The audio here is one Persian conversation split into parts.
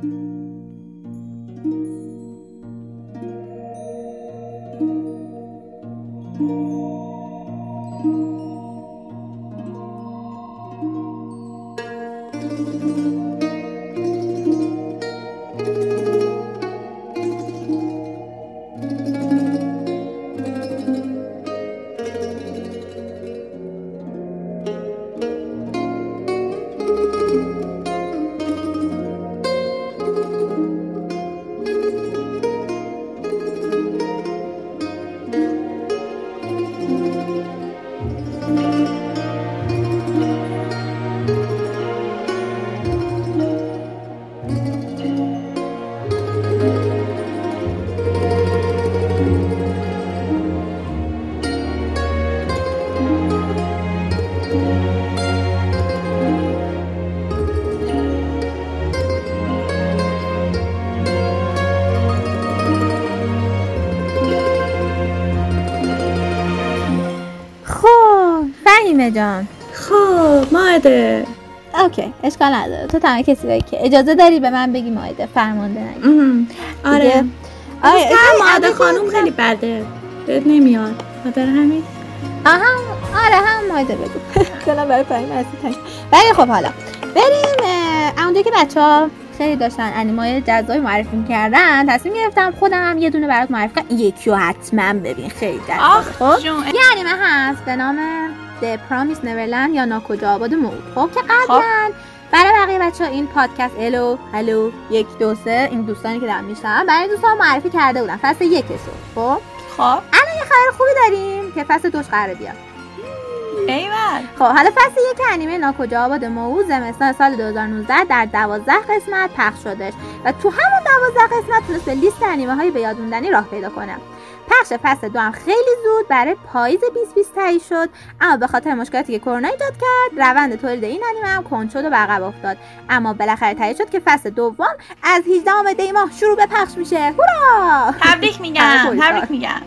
خب جان. خب ماده. اوکی اشکال نداره تو تنها کسی که اجازه داری به من بگی مایده فرمانده نگی. آره. آره آره، اگه- خانوم خیلی بده. بهت نمیاد. خاطر همین؟ آها آره هم مایده بگو. دلم برای تنگ. ولی خب حالا. بریم اونجا که بچه ها خیلی داشتن انیمای جذابی معرفی کردن تصمیم گرفتم خودم هم یه دونه برات معرفی کنم. یکی رو حتما ببین. خیلی جذابه آخ خب؟ یه انیمه هست به نام The Promise Neverland یا ناکجا آباد موعود خب که قبلا برای بقیه بچه ها این پادکست الو هلو یک دو سه این دوستانی که دارم میشنم برای دوستان معرفی کرده بودم فصل یکشو خب؟ خب. یه خبر خوبی داریم که فصل دوش قراره بیاد. ایول. خب حالا فصل یک انیمه ناکجا آباد موعود زمستان سال 2019 در دوازده قسمت پخش شدش و تو همون دوازده قسمت تونست به لیست انیمه های به یاد راه پیدا کنه. پخش فصل دو هم خیلی زود برای پاییز 2020 تهیه شد. اما به خاطر مشکلاتی که کرونا ایجاد کرد روند تولید این انیمه هم کند شد و عقب افتاد. اما بالاخره تهیه شد که فصل دوم از 18 دی ماه شروع به پخش میشه. هورا! تبریک میگم تبریک میگم.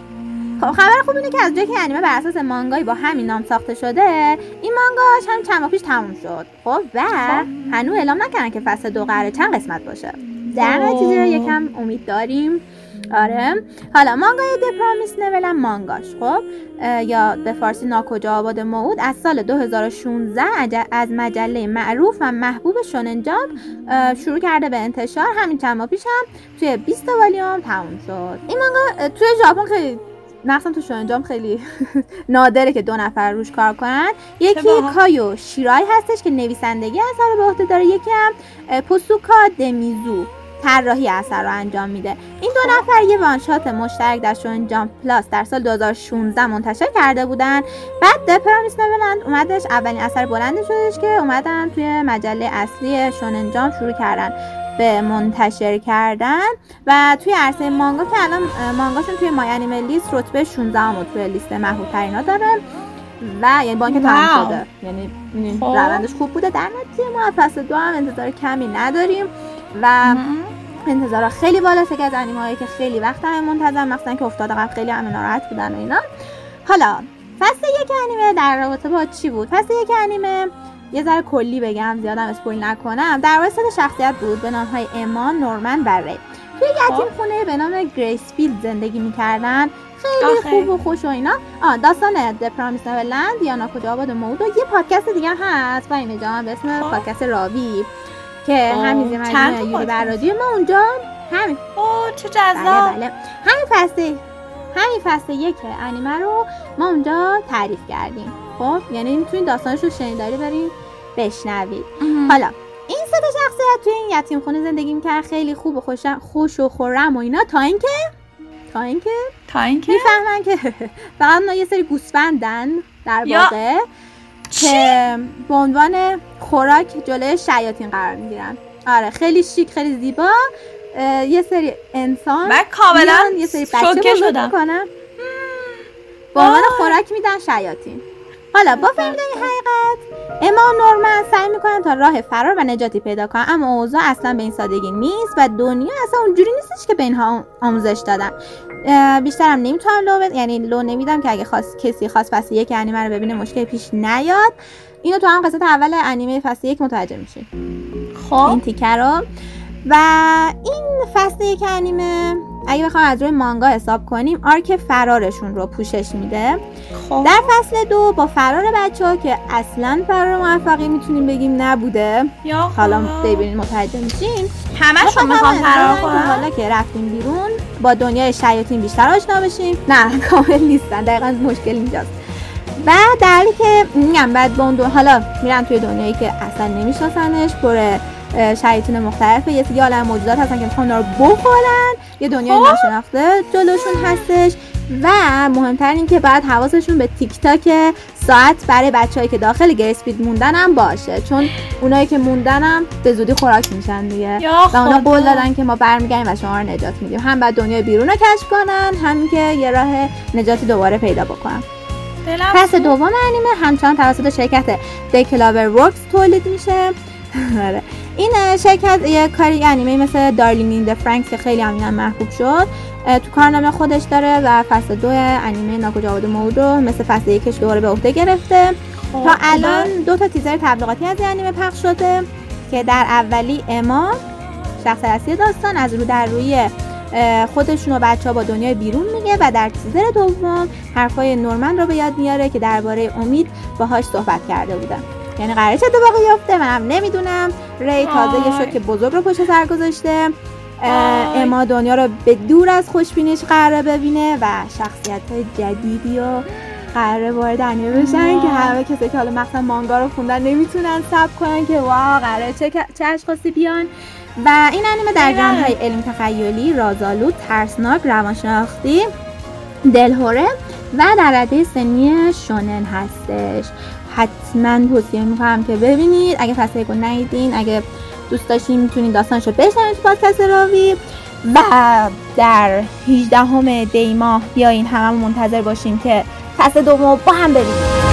خب خبر خوب اینه که از جایی که انیمه بر اساس مانگایی با همین نام ساخته شده این مانگاش هم چند ماه پیش تموم شد. خب و هنوز اعلام نکردن که فصل دو قراره چند قسمت باشه. در اوه. نتیجه یکم امید داریم. آره. حالا مانگای د پرامیس نولم مانگاش خب؟ یا به فارسی ناکجا آباد موعود از سال 2016 عج- از مجله معروف و محبوب شونن جامپ شروع کرده به انتشار. همین چند ماه پیش هم توی 20 والیوم تموم شد. این مانگا توی ژاپن خیلی مخصوصا تو شونجام خیلی نادره که دو نفر روش کار کنن. یکی. کایو شیرای هستش که نویسندگی اثر به عهده داره. یکی هم پوسوکا دمیزو. طراحی اثر رو انجام میده. این دو نفر یه وانشات مشترک در شون جامپ پلاس در سال 2016 منتشر کرده بودن. بعد پرامیس نولند اومدش اولین اثر بلند شدش که اومدن توی مجله اصلی شونن جامپ شروع کردن به منتشر کردن. و توی عرصه مانگا که الان مانگاشون توی مای انیمه لیست رتبه 16 و توی لیست محبوب ترینا داره. و یعنی با اینکه تمام. شده. یعنی خب. روندش خوب بوده. در نتیجه ما فصل دو هم انتظار کمی نداریم. و ام. انتظارها خیلی بالاست. که از انیمه هایی که خیلی وقت همه منتظر مثلا که افتاده عقب خیلی همه ناراحت بودن و اینا. حالا فصل یک انیمه در رابطه با چی بود؟ فصل یک انیمه یه ذره کلی بگم زیادم spoil نکنم. در سه تا شخصیت بود به نام های اما، نورمن و ری توی یتیم خونه به نام گریسفیلد زندگی می‌کردن. خیلی آخه. خوب و خوش و اینا. آه داستان د پرامیس نولند یا ناکجا آباد موعود و یه پادکست دیگه هست. و این جان به اسم خب. پادکست راوی. که. همین تا یوری پادکست؟ بر رادیو ما اونجا همین اوه چه بله جذاب بله همین فصل همین فصل یک انیمه رو ما اونجا تعریف کردیم خب یعنی می‌تونید داستانش رو شنیداری برین بشنوید. حالا این سه شخصیت توی این یتیم خونه زندگی می‌کردن خیلی خوب و خوش, خوش و خورم و اینا تا اینکه تا اینکه تا اینکه می‌فهمن که فقط یه سری گوسفندن در واقع؟ که به عنوان خوراک جلوی شیاطین قرار می‌گیرن. آره خیلی شیک خیلی زیبا. یه سری انسان من کاملا یه سری بچه شدم. می‌کنن. به عنوان. خوراک میدن شیاطین. حالا با فهمیدن حقیقت اما و نورمن سعی می‌کنن تا راه فرار و نجاتی پیدا کنن اما اوضاع اصلا به این سادگی نیست و دنیا اصلا اونجوری نیستش که به اینها آموزش دادن. بیشترم نمی‌تونم لو بد... یعنی لو نمیدم که اگه خواست کسی خواست فصل یک انیمه رو ببینه مشکل پیش نیاد. اینو تو هم قسمت اول انیمه فصل یک متوجه میشین خب. این تیکه رو و این فصل یک انیمه اگه بخوام از روی مانگا حساب کنیم آرک فرارشون رو پوشش میده. خب. در فصل دو با فرار بچه ها که اصلا فرار موفقی می‌تونیم بگیم نبوده. یا حالا. ببینید متوجه میشین. همشون می‌خوام فرار کنن؟ حالا که رفتیم بیرون با دنیای شیاطین بیشتر آشنا بشیم. نه کامل نیستن. دقیقا مشکل اینجاست. و در حالی که میگم بعد با اون دو حالا میرن توی دنیایی که اصلا نمیشناسنش پر شیاطین مختلفه یه سری عالم موجودات هستن که می‌خوان رو بخورن. یه دنیای خب. ناشناخته جلوشون هستش. و مهمتر این که بعد حواسشون به تیک تاک ساعت برای بچههایی که داخل گریسپید موندن هم باشه. چون اونایی که موندن هم به زودی خوراک میشن دیگه. و اونا. قول دادن که ما برمیگردیم و شما رو نجات میدیم. هم بعد دنیای بیرون رو کشف کنن هم که یه راه نجاتی دوباره پیدا بکنن. پس دوم انیمه همچنان توسط شرکت دکلاور ورکس تولید میشه. آره. این شرکت یه کاری انیمه مثل دارلینگ این فرانکس که خیلی هم محبوب شد تو کارنامه خودش داره و فصل دو انیمه ناکجا آباد مود رو مثل فصل یکش دوباره به عهده گرفته خب، تا الان دو تا تیزر تبلیغاتی از انیمه پخش شده که در اولی اما شخص اصلی داستان از رو در روی خودشون و بچه ها با دنیای بیرون میگه و در تیزر دوم حرفای نورمن رو به یاد میاره که درباره امید باهاش صحبت کرده بودن یعنی قراره چه اتفاقی بیفته. منم نمی‌دونم. ری تازه یه که بزرگ رو پشت سر گذاشته. اما دنیا رو به دور از خوشبینیش قراره ببینه و شخصیت های جدیدی و قراره وارد انیمه بشن که همه کسی که حالا مثلا مانگا رو خوندن نمی‌تونن سب کنن که واو قراره چه, چه اشخاصی بیان. و این انیمه در دقیقاً. ژانرهای علمی تخیلی رازآلود ترسناک روانشناختی دلهوره و در رده سنی شونن هستش. حتما توصیه می‌کنم که ببینید. اگه فصل یکو ندیدین. اگه دوست داشتین می‌تونید داستانشو بشنوید تو پادکست راوی. و در 18 همه دی ماه بیاین همه منتظر باشیم که فصل دوم با هم ببینیم.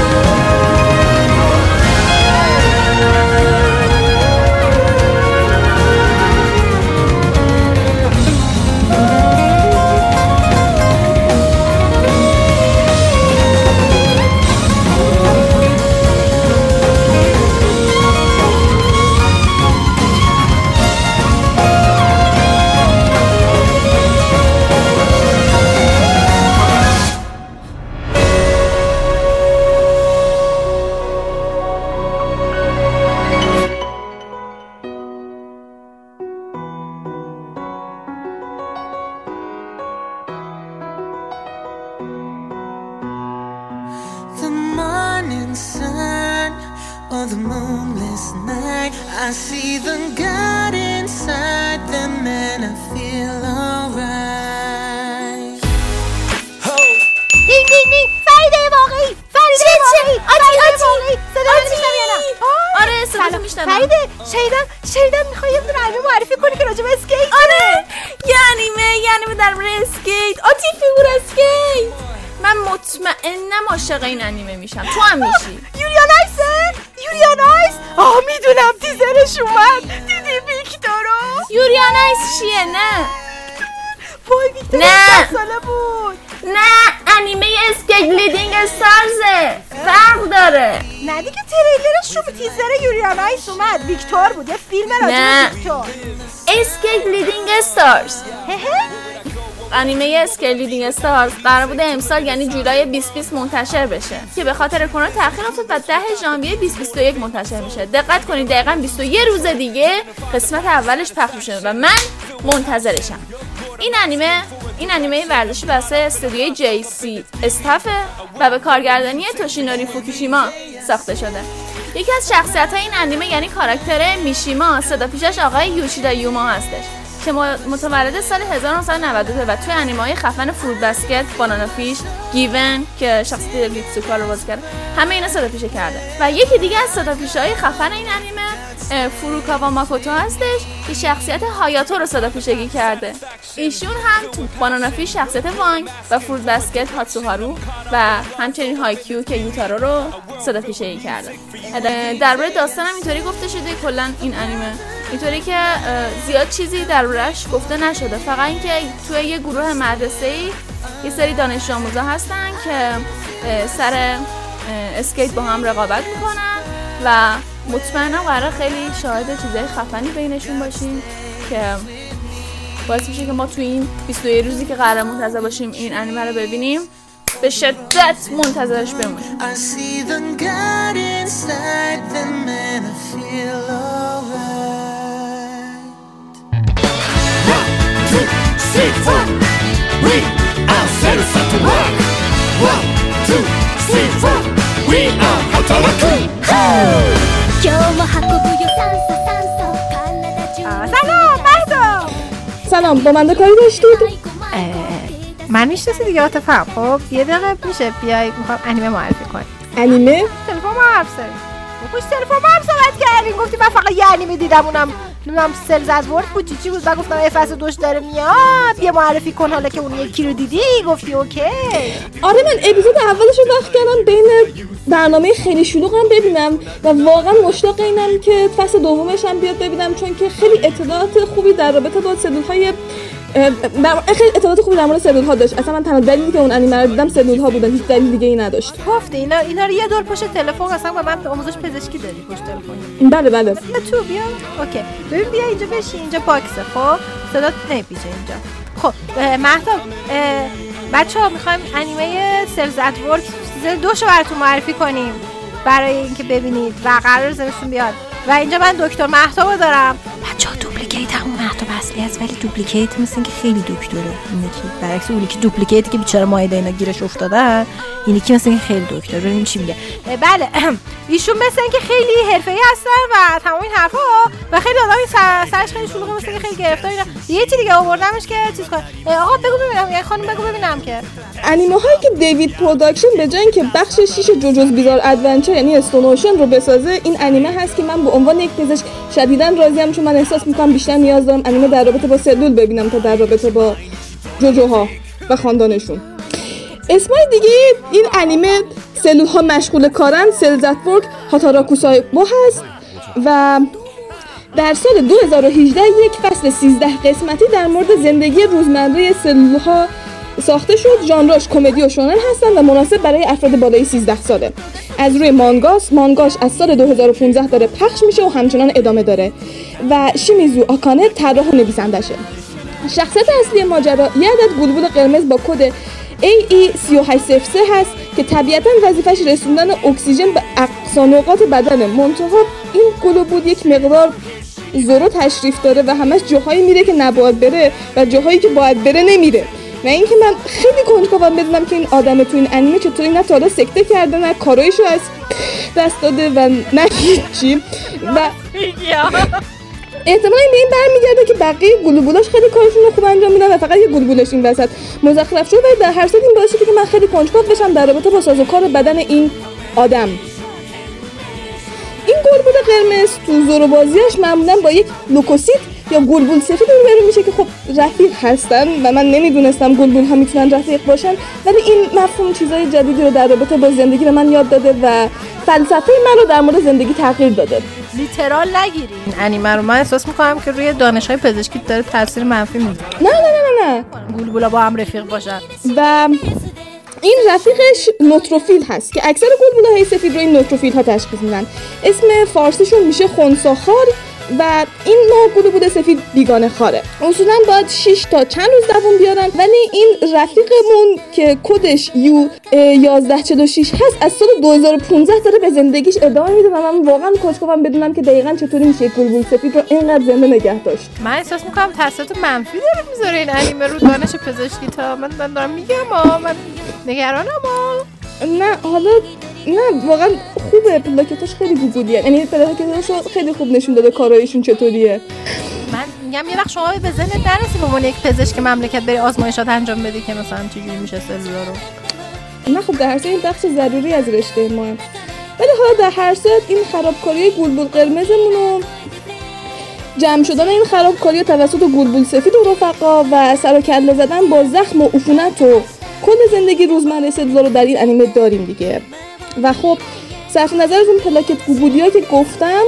انیمه میشم. تو هم میشی. Yuri on Ice ه؟ Yuri on Ice؟ آه می‌دونم تیزرش اومد. دیدی ویکتورو یوریان آیس چیه؟ نه. وای ویکتور نه. ساله بود. نه انیمه Skate-Leading Stars ه فرق داره. نه دیگه تریلرش رو تیزر Yuri on Ice اومد. ویکتور بود یه فیلم راجع. به ویکتور. Skate-Leading Stars هه هه. انیمه Skate-Leading Stars قرار بوده امسال یعنی جولای 2020 منتشر بشه. که به خاطر کرونا تاخیر افتاد و 10 ژانویه 2021 منتشر میشه. دقت کنید دقیقا 21 روز دیگه قسمت اولش پخش میشه و من منتظرشم. این انیمه این انیمه ورزشی بسته استودیوی J.C.Staff ه و به کارگردانی توشینوری فوکوشیما ساخته شده. یکی از شخصیت های این انیمه یعنی کاراکتر میشیما صدا پیشش آقای یوشیدا یوما هستش. که متولد سال 1992 و توی انیمه های خفن Fruits Basket، Banana Fish، Given که شخصیت ریتسوکا رو بازی کرده همه اینا صدا پیشه کرده. و یکی دیگه از صدا های خفن این انیمه اه، فوروکاوا ماکوتو هستش. که شخصیت هایاتو رو صدا پیشگی کرده. ایشون هم تو Banana Fish شخصیت وانگ و Fruits Basket هاتسوهارو و همچنین هایکیو که یوتارو رو صدا پیشگی کرده. درباره داستانم اینطوری گفته شده کلا این انیمه. اینطوری که زیاد چیزی دربارش گفته نشده. فقط اینکه توی یه گروه مدرسه ای یه سری دانش آموزا هستن که سر اسکیت با هم رقابت می‌کنن و مطمئنم قرار خیلی شاهد چیزای خفنی بینشون باشیم که باعث میشه که ما تو این 21 روزی که قرار منتظر باشیم این انیمه رو ببینیم به شدت منتظرش بمونیم. See the God سلام با من کاری داشتید؟ من می‌شناسی دیگه عاطفم خب یه دقیقه میشه بیای می‌خوام انیمه معرفی کنی. انیمه؟ تلفن ما حرف زدیم. پشت تلفن ما هم صحبت کردیم گفتی من فقط یه انیمه دیدم اونم نمی‌دونم سل زد ورد بود چی چی بود؟ گفتم یه فصل دوش داره میاد بیا معرفی کن حالا که اون یکی رو دیدی گفتی اوکی. آره من اپیزود اولش رو وقت کردم بین برنامه خیلی شلوغم ببینم و واقعا مشتاق اینم که فصل دومش هم بیاد ببینم چون که خیلی اطلاعات خوبی در رابطه با سلول های خیلی اطلاعات خوبی در مورد سلول ها داشت. اصلا من تنها دلیلی که اون انیمه رو دیدم سلول ها بودن هیچ دلیل دیگه ای نداشت. گفتی اینا اینا رو یه دور پشت تلفن اصلا با من آموزش پزشکی داری پشت تلفن. بله بله. تو بیا. okay. ببین بیا اینجا بشین اینجا box ه خب؟ صدا نمیپیچه اینجا. خب مهتاب بچه ها می‌خوایم انیمه Cells at Work season دوشو براتون معرفی کنیم. برای اینکه ببینید و قرار زمستون بیاد. و اینجا من دکتر مهتاب دارم. بچه ها duplicate همون مهتاب اصلی هست ولی duplicate مثل اینکه خیلی دکتره این یکی برعکس اون یکی duplicate ی که بیچاره مایده اینا گیرش افتادن این یکی مثل اینکه خیلی دکتر ببینیم چی میگه. بله ایشون مثل اینکه خیلی حرفه‌ای هستن و تمام این حرفا و خیلی آدمی سر سرش خیلی شلوغه مثل اینکه خیلی گرفتار اینا یه چیزی دیگه آوردمش که چیز اه، آقا بگو ببینم یه خانم بگو ببینم که. انیمه هایی که David Production به جای اینکه بخش 6 JoJo's Bizarre Adventure یعنی Stone Ocean رو بسازه این انیمه هست که من به عنوان یک پزشک شدیدا راضیم چون من احساس می‌کنم بیشتر نیاز دارم انیمه در رابطه با سلول ببینم تا در رابطه با جوجوها و خاندانشون. اسمای دیگه این انیمه سلول ها مشغول کارن سلزت ورک هاتاراکو سایبو هست و در سال 2018 یک فصل 13 قسمتی در مورد زندگی روزمره سلول ها ساخته شد. ژانراش کمدی و شونن هستن و مناسب برای افراد بالای 13 ساله. از روی مانگاس مانگاش از سال 2015 داره پخش میشه و همچنان ادامه داره. و شیمیزو آکانه طراح و نویسندشه شخصیت اصلی ماجرا یه عدد گلبول قرمز با کد AE3803 هست که طبیعتا وظیفش رسوندن اکسیژن به اقصا نقاط بدنه. منتها این گلوبول یک مقدار زورو تشریف داره و همش جاهایی میره که نباید بره و جاهایی که باید بره نمیره. و اینکه من خیلی کنجکاوم بدونم که این آدم تو این انیمه چطوری نه تا سکته کرده نه کارایشو از دست داده و نه هیچی. و احتمالا این برمیگرده که بقیه گلوبولاش خیلی کارشون رو خوب انجام میدن و فقط یه گلوبولش این وسط. مزخرف شده ولی در هر صورت این باعث که من خیلی کنجکاو بشم در رابطه با سازوکار بدن این آدم. این گلبول قرمز تو زور بازیش معمولا با یک لوکوسیت یا گلبول سفید روبرو میشه که خب رفیق هستن و من نمی‌دونستم گلبول ها می‌تونن رفیق باشن ولی این مفهوم چیزای جدیدی رو در رابطه با زندگی به من یاد داده و فلسفه من رو در مورد زندگی تغییر داده. لیترال نگیری. این انیمه رو من احساس می‌کنم که روی دانش های پزشکی داره تاثیر منفی می‌ذاره نه نه نه نه نه. گولگولا با هم رفیق باشن. و این رفیقش نوتروفیل هست که اکثر گلبوله‌های سفید رو این نوتروفیل ها تشخیص میدن. اسم فارسیشون میشه خونساخار. و این نوع گلوبول سفید بیگانه خاره. اصولا باید 6 تا چند روز دووم بیارن. ولی این رفیقمون که کدش یو 1146 هست از سال 2015 داره به زندگیش ادامه میده و من واقعا کنجکاوم بدونم که دقیقا چطوری میشه گلبول سفید رو اینقدر زنده نگه داشت. من احساس می‌کنم تاثیرات منفی داره می‌ذاره این انیمه رو دانش پزشکی تا. من من دارم میگم ها من نگرانم ها نه حالا نه واقعا خوبه پلاکتاش خیلی گوگولیه یعنی پلاکتاش خیلی خوب نشون داده کارایشون چطوریه. من میگم یه وقت شما به ذهنت نرسی به عنوان یک پزشک مملکت بری آزمایشات انجام بدی که مثلا چجوری میشه سلولا رو. نه خب در هر این بخش ضروری از رشته ما. ولی حالا در هر صورت این خرابکاری گلبول قرمزمون رو جمع شدن این خرابکاری توسط گلبول سفید و رفقا و سر و کله زدن با زخم و عفونت و کل زندگی روزمره سلولا رو در این انیمه داریم دیگه. و خب صرف نظر از اون پلاکت گوگولیا که گفتم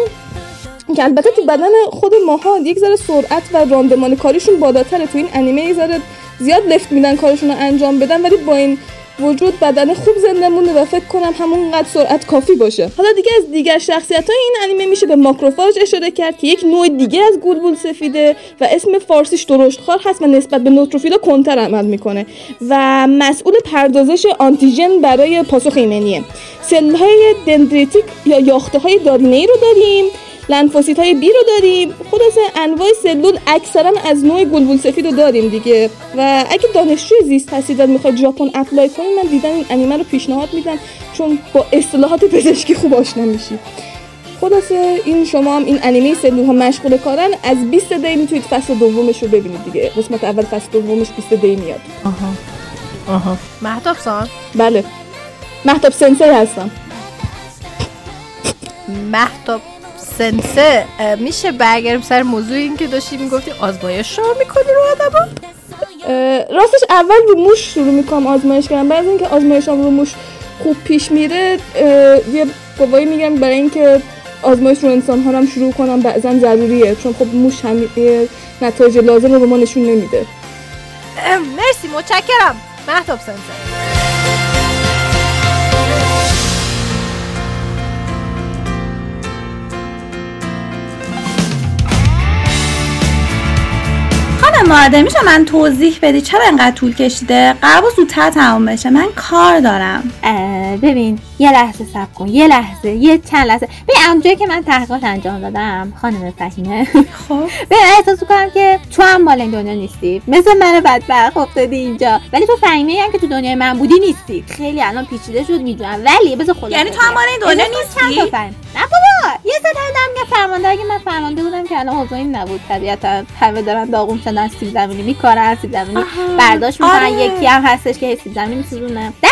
که البته تو بدن خود ماها یک ذره سرعت و راندمان کاریشون بالاتره. تو این انیمه یک ذره زیاد لفت میدن کارشون رو انجام بدن ولی با این وجود بدن خوب زنده مونده و فکر کنم همونقدر سرعت کافی باشه. حالا دیگه از دیگر شخصیت های این انیمه میشه به ماکروفاژ اشاره کرد که یک نوع دیگه از گولبول سفیده و اسم فارسیش درشتخوار هست و نسبت به نوتروفیلا کنتر عمل می‌کنه و مسئول پردازش آنتیژن برای پاسخ ایمنیه. cell های دندریتیک یا یاخته های دارینه ای رو داریم. لنفوسیت های B رو داریم. خلاصه انواع سلول اکثرا از نوع گلبول سفید رو داریم دیگه. و اگه دانشجوی زیست هستید و می‌خواید ژاپن apply کنید من دیدن این انیمه رو پیشنهاد میدم چون با اصطلاحات پزشکی خوب آشنا میشید. خلاصه این شما هم این انیمه سلول ها مشغول کارن. از 20 دی می‌تونید فصل دومش رو ببینید دیگه. قسمت اول فصل دومش 20 دی میاد. مهتاب سان؟ بله. محتاب سنسه هستم. مهتاب سنسه میشه برگردیم سر موضوع این که داشتی می‌گفتی آزمایش رو می‌کنی رو آدم راستش اول رو موش شروع می‌کنم آزمایش کردم بعد از اینکه آزمایشم رو موش خوب پیش میره یه گواهی میگم برای اینکه آزمایش رو انسان ها هم شروع کنم بعضا ضروریه. چون خب موش هم نتایج لازم رو به ما نشون نمیده. مرسی متشکرم. مهتاب سنسه. ماده میشه من توضیح بدی؟ چرا انقدر طول کشیده؟ قرار زودتر تمام بشه. من کار دارم. ببین یه لحظه صبر کن. یه لحظه یه چند لحظه. ببین اونجایی که من تحقیقات انجام دادم خانم فهیمه. خب. ببین احساس کنم که تو هم مال این دنیا نیستی. مثل من بدبخت افتادی اینجا. ولی تو فهیمه هم که تو دنیای من بودی نیستی. خیلی الان پیچیده شد می‌دونم. ولی بذار خلاصه. یعنی تو هم مال این دنیا نیستی؟ نه بابا یه سه دارم. که فرمانده اگه من فرمانده بودم که الان اوضاع این نبود. طبیعتا همه دارن داغون شدن. سیب زمینی میکارن سیب زمینی. برداشت می‌کنن آره. یکی هم هستش که سیب زمینی میسوزونه. در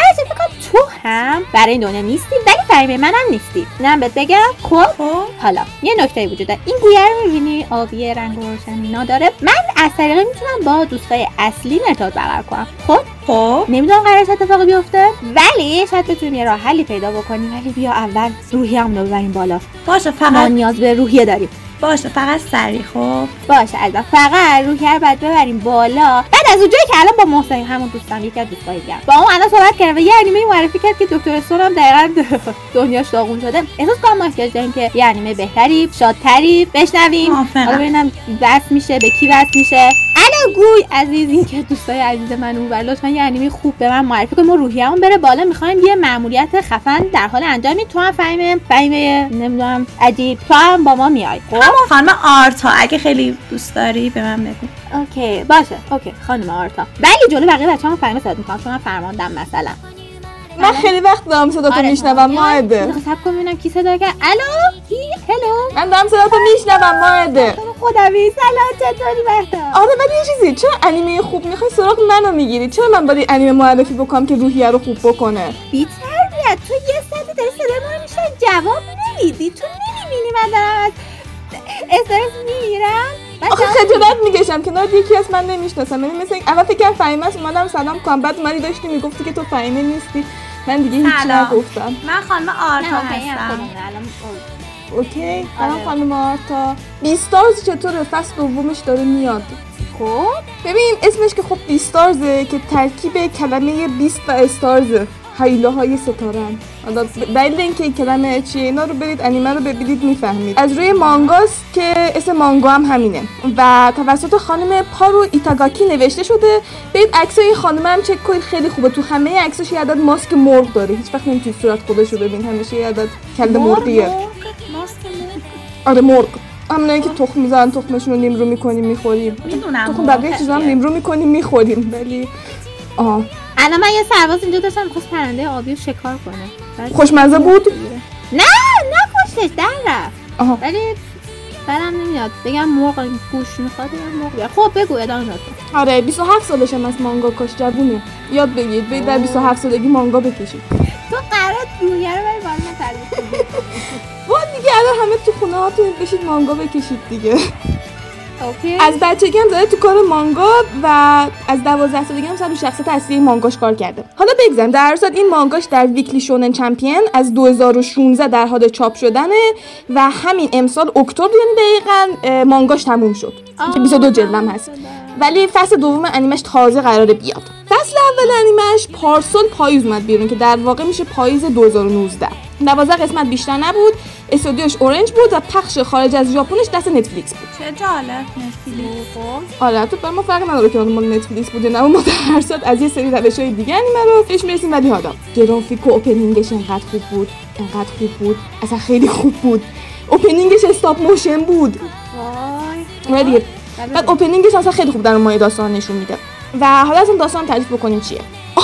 تو هم برای این دنیا نیستی ولی فهیمه منم نیستی. اینم بهت بگم. خب خب. حالا یه نکته وجود داره این گویه رو می‌بینی؟ آبی رنگ و روشن اینا داره من از طریقه می‌تونم با دوستای اصلی ارتباط برقرار کنم. خب؟ خب. نمی‌دونم قرار چه اتفاقی بیفته ولی شاید بتونیم یه راه حلی پیدا بکنیم. ولی بیا اول روحیه رو ببریم بالا. باشه ما فقط نیاز به روحیه داریم. باشه فقط سری خب؟ باشه از فقط رو باید ببریم بالا. بعد از اونجایی که الان با محسن همون دوستم یکی از دوستای دیگه با اون الان صحبت کردم و یه انیمه معرفی کرد که دکتر استون هم دقیقا دنیاش داغون شده. احساس کنم ما احتیاج داریم که یه انیمه بهتری شادتری بشنویم. حالا ببینم بس میشه به کی بس میشه. گوی عزیز این که دوستای عزیز من اون بر لطفا یه انیمه خوب به من معرفی کن ما روحیه‌مون بره بالا. می‌خوایم یه مأموریت خفن در حال انجامی تو هم فهمه فهمه نمی‌دونم عجیب. تو هم با ما میای. خب؟ خانم آرتا اگه خیلی دوست داری به من بگو. اوکی باشه. اوکی خانم آرتا. ولی جلو بقیه بچه هم فهمه صدا می‌کنم چون من فرماندم مثلا. من خیلی وقت دارم صدا تو آره، میشنوم میای؟ ماهده. دقیقه صبر کن ببینم کی صدا کرد. الو؟ کی هلو؟ من دارم صدا تو میشنوم ماهده. خداوی. سلام چطوری مهدم آره ولی یه چیزی چرا انیمه خوب می‌خوای سراغ منو می‌گیری؟ چرا من باید انیمه معرفی بکنم که روحیه رو خوب بکنه؟ بی تربیت. تو یه ساعتی داری صدا ما میشه جواب نمیدی. تو نمی‌بینی من دارم از استرس میمیرم آخه خجالت می‌کشم. کنار یکی از من نمی‌شناسم. یعنی مثل اول فکر فهیمه است اومدم سلام کنم. بعد اومدی داشتی می‌گفتی که تو فهیمه نیستی. من دیگه هیچ. نگفتم. من خانم آرتا هستم. okay. سلام خانم آرتا. Beastars چطوره؟ فصل دومش داره میاد. خب؟ ببین اسمش که خب Beastars ه که ترکیب کلمه beast و stars ه. هیله های ستارن حالا دلیل اینکه این کلمه چیه اینا رو برید انیمه رو ببینید می‌فهمید. از روی مانگاست که اسم مانگا هم همینه. و توسط خانم پارو ایتاگاکی نوشته شده برید عکسای این خانم هم چک کنید خیلی خوبه. تو همه عکساش یه عدد ماسک مرغ داره. هیچ وقت نمی‌تونی صورت خودش رو ببین همیشه یه عدد کله مرغیه. آره مرغ. همونایی که تخم می‌ذارن تخمشون رو نیمرو می‌کنیم می‌خوریم. می‌دونم تخم بقیه چیزا هم نیمرو می‌کنیم می‌خوریم. ولی آها الان من یه سرباز اینجا داشتم می‌خواست پرنده آبی رو شکار کنه. خوشمزه بود؟ نه نه کشتش در رفت. ولی برم نمیاد. بگم مرغ گوش می‌خواد بگم مرغ. بیار. خب بگو ادامه بده آره 27 سالش هم از مانگا کاش جوونه. یاد بگیرید برید در 27 سالگی مانگا بکشید. تو قرار روحیه رو بری بالا کنی. وا دیگه الان همه تو خونه هاتون بشید مانگا بکشید دیگه. اوکی. از بچگی هم زده تو کار مانگا و از 12 سالگی هم سر شخصیت اصلی مانگاش کار کرده. حالا بگذارم در صورت این مانگاش در ویکلی شونن چمپیون از 2016 در حال چاپ شدنه و همین امسال اکتبر یعنی دقیقا مانگاش تموم شد. که 22 جلدم هست. ولی فصل دوم انیمش تازه قراره بیاد. فصل اول انیمش پارسال پاییز اومد بیرون که در واقع میشه پاییز 2019 دوازده قسمت بیشتر نبود. استودیوش Orange بود و پخش خارج از ژاپنش دست Netflix بود. چه جالب Netflix. آره تو ما فرق نداره که مال Netflix بود یا نه ما در هر صورت از یه سری روش های دیگه انیمه رو بهش می‌رسیم ولی حالا گرافیک و opening ش انقدر خوب بود انقدر خوب بود اصلا خیلی خوب بود. opening ش stop motion بود. آره دیگه بعد اوپنینگش اصلا خیلی خوب در مایه داستان نشون میده. و حالا اصلا داستان تعریف بکنیم چیه؟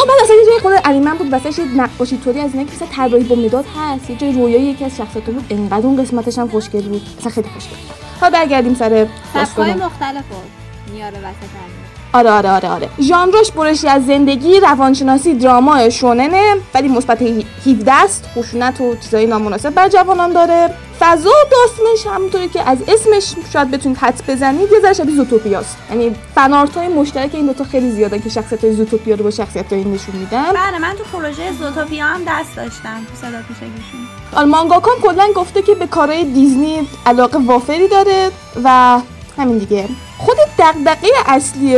بعد اصلا یه خود انیمه بود واسه یه نقاشی طوری از اینه که مثلا طراحی با مداد هست یه جای رویای یکی از شخصیت‌ها بود انقدر اون قسمتش هم خوشگل بود. اصلا خیلی خوشگل. حالا برگردیم سر سبکای مختلف بود میاره وسط. آره آره آره آره. ژانرش برشی از زندگی روانشناسی دراما شوننه ولی مثبت 17 است. خشونت و چیزای نامناسب بر جوانان داره. فضا و داستانش همونطوری که از اسمش شاید بتونید حدس بزنید یه ذره شبیه زوتوپیاست یعنی فنارت های مشترک این دوتا خیلی زیاده که شخصیت های زوتوپیا رو با شخصیت های نشون میدن. بله من تو پروژه زوتوپیا هم دست داشتم تو صدا پیشگیشون آره مانگاکان کلا گفته که به کارهای دیزنی علاقه وافری داره و همین دیگه. خود دغدغه اصلی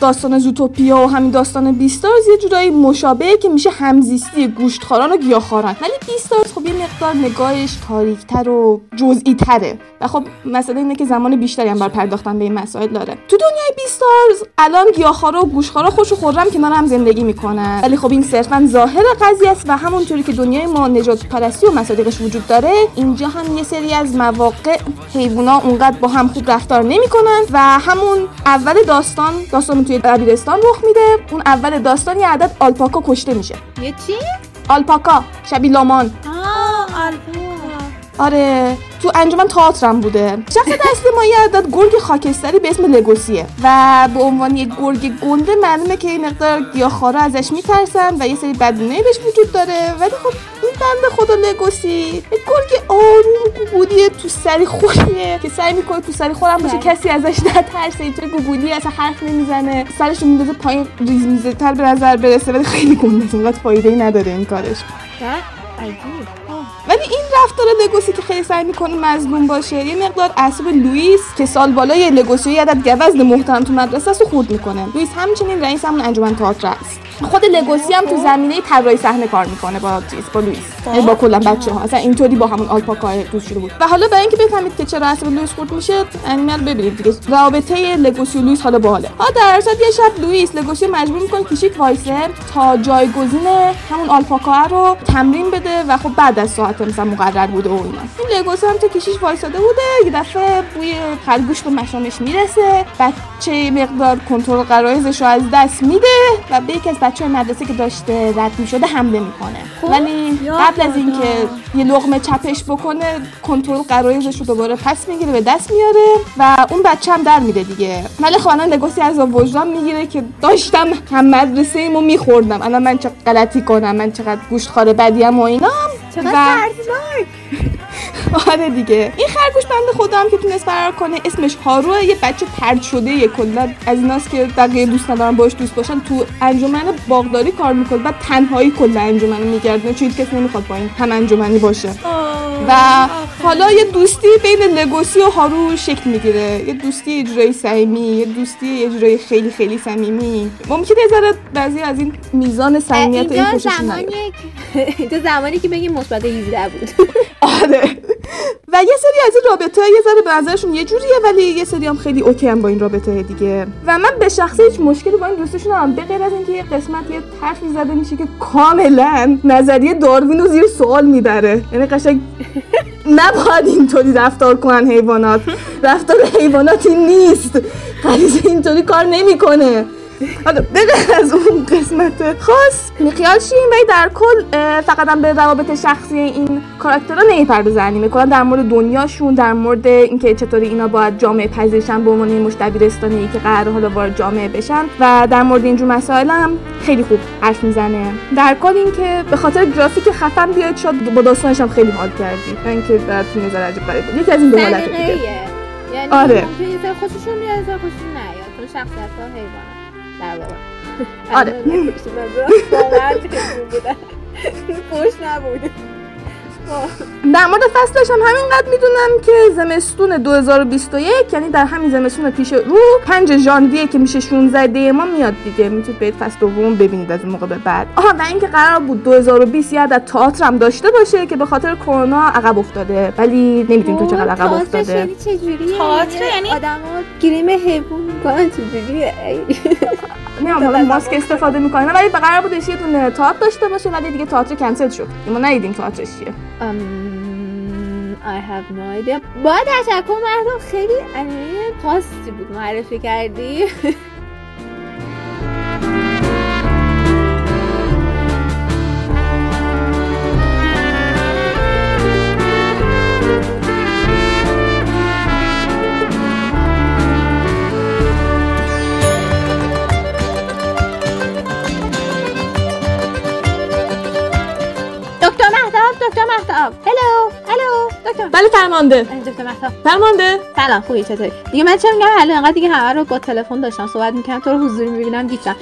داستان زوتوپیا و همین داستان بیستارز یه جورایی مشابهه که میشه همزیستی گوشتخواران و گیاهخواران. ولی بیستارز خب یه مقدار نگاهش تاریکتر و جزئی تره و خب مسئله اینه که زمان بیشتری هم بر پرداختن به این مسائل داره. تو دنیای بیستارز الان گیاهخوارا و گوشتخوارا خوش و خورم کنار هم زندگی می‌کنن. ولی خب این صرفا ظاهر قضیه است و همونطوری که دنیای ما نجات پرستی و مصادیقش وجود داره اینجا هم یه سری از مواقع حیوونا اونقدر با هم خوب رفتار نمی‌کنن و همون اول داستان داستان توی دبیرستان رخ میده. اون اول داستان یه عدد آلپاکا کشته میشه. یه چی؟ آلپاکا شبیه لامان. آه آره تو انجمن تئاترم بوده. شخصیت اصلی ما یه عدد گرگ خاکستری به اسم لگوسیه. و به عنوان یک گرگ گنده معلومه که این مقدار گیاهخوارا ازش میترسن و یه سری بدبینایی بهش وجود داره. ولی خب این بنده خدا لگوسی یک گرگ آروم گوگولیه تو سری خوریه که سعی می‌کنه تو سری خورم باشه کسی ازش نترسه. اینطور گوگولی اصلا حرف نمی‌زنه. سرش رو میندازه پایین ریز میزه تر به نظر برسه. ولی خیلی گنده فایده ای نداره این کارش. عجیب ولی این رفتار لگوسی که خیلی سعی می‌کنه مظلوم باشه یه مقدار اعصاب لوئیس که سال بالای لگوسی یه عدد گوزن محترم تو مدرسه رو خورد می‌کنه. لوئیس همچنین رئیس همون انجمن تئاتر است. خود لگوسی هم تو زمینه طراحی صحنه کار می‌کنه با چیز با لوئیس. یعنی با کلا بچه ها اصلا اینطوری با همون آلپاکا دوست شده بود. و حالا برای اینکه بفهمید که چرا اعصاب لوئیس خورد میشه انیمه رو ببینید دیگه. رابطه لگوسی و لوئیس حالا باحاله. ها در اصل یه شب لوئیس لگوسی مجبور می‌کنه کشیک وایسه تا جایگزین همون آلپاکا رو تمرین بده و خب بعد از ساعت مثلا مقرر بوده و اینا. این لگوسی هم تو کشیک وایساده بوده یه دفعه بوی خرگوش به مشامش می‌رسه. یه مقدار کنترل غرایزش رو از دست میده و به یکی از بچه مدرسه که داشته رد می‌شده حمله می‌کنه ولی قبل از اینکه یه لقمه چپش بکنه کنترل غرایزش رو دوباره پس می‌گیره به دست میاره و اون بچه هم در میده دیگه. ولی خب الان لگوسی از وجدان می‌گیره که داشتم هم مدرسه ایمو میخوردم. الان من چه غلطی کنم من چقدر گوشت بدیم و اینا چقدر و- آره دیگه. این خرگوش بنده خدا هم که تونست فرار کنه اسمش هاروه. یه بچه پرد شده یه کلا. از ایناست که بقیه دوست ندارن باش دوست باشن. تو انجمن باغداری کار می‌کنه. بعد تنهایی کلا انجمن میگردونه. چون هیچ کس نمی‌خواد با این هم انجمنی باشه. و حالا یه دوستی بین لگوسی و هارو شکل می‌گیره. یه دوستی یه جورایی صمیمی یه دوستی یه جورایی خیلی خیلی صمیمی. ممکنه ذره بعضی از این میزان صمیمیت این نیاد. زمانی زمانی که بگیم مثبت 17 بود. آره. و یه سری از این رابطه یه ذره به نظرشون یه جوریه ولی یه سری هم خیلی اوکی هم با این رابطه دیگه. و من به شخصه هیچ مشکلی با این دوستشون هم به غیر از اینکه یه قسمت یه حرفی زده میشه که کاملا نظریه داروین رو زیر سوال می‌بره. یعنی قشنگ نباید اینطوری رفتار کنن حیوانات. رفتار حیوانات این نیست. غریزه اینطوری کار نمی‌کنه. حالا بغیر از اون قسمت خاص. بیخیال شیم ولی در کل فقط هم به روابط شخصی این کاراکترها نمی‌پردازه. انیمه کلا در مورد دنیاشون در مورد اینکه چطوری اینا باید جامعه پذیرشن به عنوان مش دبیرستانی که قرار حالا وارد جامعه بشن. و در مورد اینجور مسائل هم خیلی خوب حرف می‌زنه. در کل اینکه به خاطر گرافیک خفن بیاید شاید با داستانش هم خیلی حال کردی. نه اینکه براتون ذره عجیب غریب بود. یکی از این دو حالت دیگه. یعنی آره. یه خوششون بیاد خوششون نیاد. تو شخصیت حیوانات. در واقع آره. واقعا بودن. در مورد فصلش هم همینقدر می‌دونم که زمستون 2021 یعنی در همین زمستون پیش رو 5 ژانویه که میشه 16 دی ما میاد دیگه. می‌تونید برید فصل دوم ببینید از اون موقع به بعد. آها و اینکه قرار بود 2020 یه عدد تئاتر هم داشته باشه که به خاطر کرونا عقب افتاده. ولی نمی‌دونیم تو چقدر عقب افتاده. تئاتر یعنی؟ آدمو گریم حیوان می‌کنن چجوریه؟ نمی‌دونم ماسک استفاده می‌کنه. ولی به قرار بودش یه دونه تئاتر داشته باشه ولی دیگه تئاتر کنسل شد. ما ندیدیم تئاترش چیه. I have no idea. با تشکر مردم خیلی انیمه خاصی بود. معرفی کردی. مهتاب هلو هلو دکتر. بله فرمانده. دکتر مهتاب فرمانده. سلام خوبی؟ چطوری؟ دیگه من چه میگم؟ الان انقدر دیگه همه رو با تلفن داشتم صحبت می‌کنم تو رو حضوری می‌بینم گیچم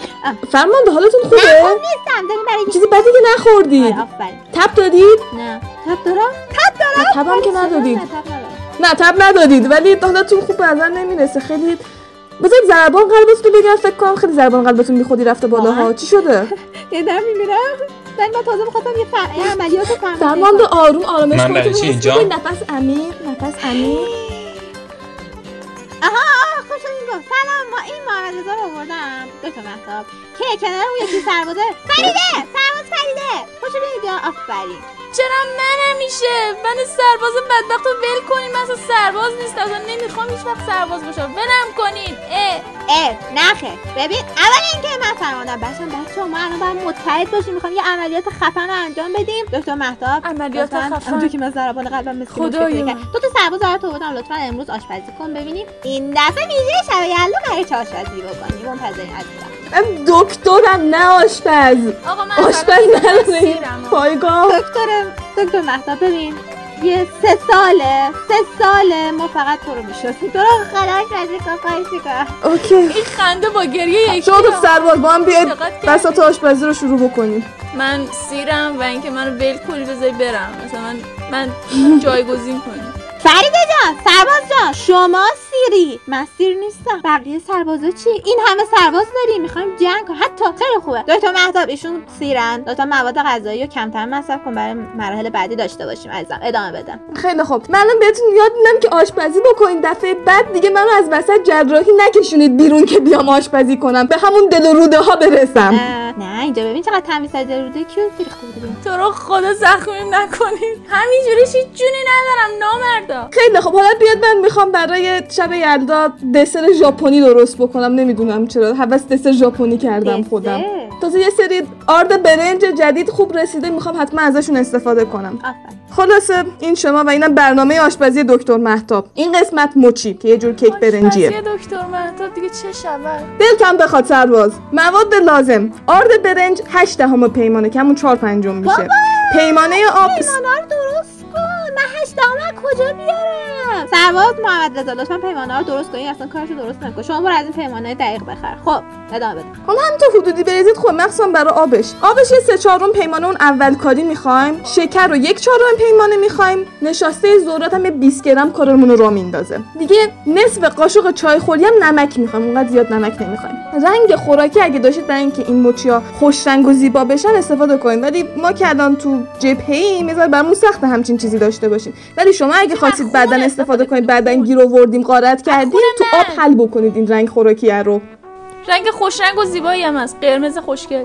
فرمانده حالتون نه خوبه خوب نیستم داریم برای چیزی بدی که نخوردید آره آفرین. تب دادید؟ نه. تب دارم؟ تب دارم؟ نه، تبم که ندادید. نه، تب ندادید ولی حالتون خوب به نظر نمی‌رسه. خیلی بذارید ضربان قلبتون بگم فکر کنم خیلی ضربان قلبتون بی خودی رفته بالاها. چی شده؟ یه دارم میمیرم من من تازه می‌خواستم یه فر... یه عملیات رو تمرین فرمانده کنم. آروم آرامش من برای چی اینجا؟ نفس عمیق نفس عمیق. آها خوش گفت. سلام ما این محمد رضا رو آوردم دکتر مهتاب که کنار اون یکی سربازه. فریده! سرباز فریده! خوش اینجا آفرین. چرا من همیشه؟ من سرباز بدبخت رو ول کنین من اصلا سرباز نیستم. اصلا نمی‌خوام هیچ وقت سرباز باشم ولم کنین. اه. اه نخه. ببین اول اینکه من فرماندم بچه‌ها بچه‌ها ما الان باید متحد باشیم. می‌خوام یه عملیات خفن رو انجام بدیم. دکتر مهتاب عملیات خفن؟ اونجوری که من ضربان قلبم مثل خدایا. خدایا تو تو سرباز برات آوردم. لطفا امروز آشپزی کن ببینیم. این دفعه ویژه شب یلدا قراره چه آشپزی بکنیم؟ منتظرین عزیزم. من دکترم نه آشپز. آقا من آشپز سیرم. پایگاه. دکتر دکتر مهتاب ببین. یه سه ساله سه ساله ما فقط تو رو می‌شناسیم تو رو خلاص رزیقا خواهشی کنم اوکی. این خنده با گریه یکی شما دو سرباز با هم بیاید؟ بساط آشپزی رو شروع بکنیم من سیرم و اینکه منو ول کنی بذاری برم. مثلا من من جایگزین کنی. فریده جان سرباز جان. شما سیری من سیر نیستم. بقیه سربازا چی؟ این همه سرباز داریم. می‌خوایم جنگ کنیم. حتی خیلی خوبه. دکتر مهتاب ایشون سیرن. لطفا مواد غذایی رو کمتر مصرف کن برای مراحل بعدی داشته باشیم. عزیزم ادامه بدم. خیلی خوب. من الان بهتون یاد میدم که آشپزی بکنین. دفعه بعد دیگه منو از وسط جراحی نکشونید بیرون که بیام آشپزی کنم. به همون دل و روده ها برسم نه اینجا ببین چقدر تمیز از روده کیو خوب تو رو خدا زخمیم نکنید همینجوریش هیچ جونی ندارم نامردا. خیلی خب حالا بیاد من می‌خوام برای شب یلدا دسر ژاپنی درست بکنم نمی‌دونم چرا. حوس دسر ژاپنی کردم؟ خودم. تازه یه سری آرد برنج جدید خوب رسیده می‌خوام حتما ازشون استفاده کنم. خلاصه این شما و اینم برنامه آشپزی دکتر محتاب این قسمت موچی که یه جور کیک برنجیه. دکتر مهتاب دیگه چه شود دلتم بخواد سرباز. مواد لازم. آرد برنج 8 دهم پیمانه که همون 4 پنجم میشه. پیمانه آب. پیمانه رو درست من هشت دهم کجا بیارم؟ سرباز محمد رضا لطفا پیمانه رو درست کن این اصلا کارشو درست نکن. شما برو از این پیمانه دقیق بخر. خب ادامه بده. حالا تا حدودی بریزید خوب مخصوصا برای آبش. آبش یه سه چهارم پیمانه اون اول کاری می‌خوایم. شکر رو یک چهارم پیمانه می‌خوایم. نشاسته ذرات هم یه 20 گرم کارمون رو میندازه. دیگه نصف قاشق چای خوری هم نمک می‌خوایم اونقدر زیاد نمک نمی‌خوایم. رنگ خوراکی اگه داشتید برای اینکه این موچیا خوش رنگ و زیبا بشن استفاده کنید ولی ما که الان تو جبهه ایم میذار برامون سخت همچین چیزی داشته باشیم ولی شما اگه خواستید بعدا استفاده کنید بعدا گیر آوردیم غارت کردیم تو آب حل بکنید این رنگ خوراکی رو. رنگ خوش رنگ و زیبایی هم هست. قرمز خوشگل.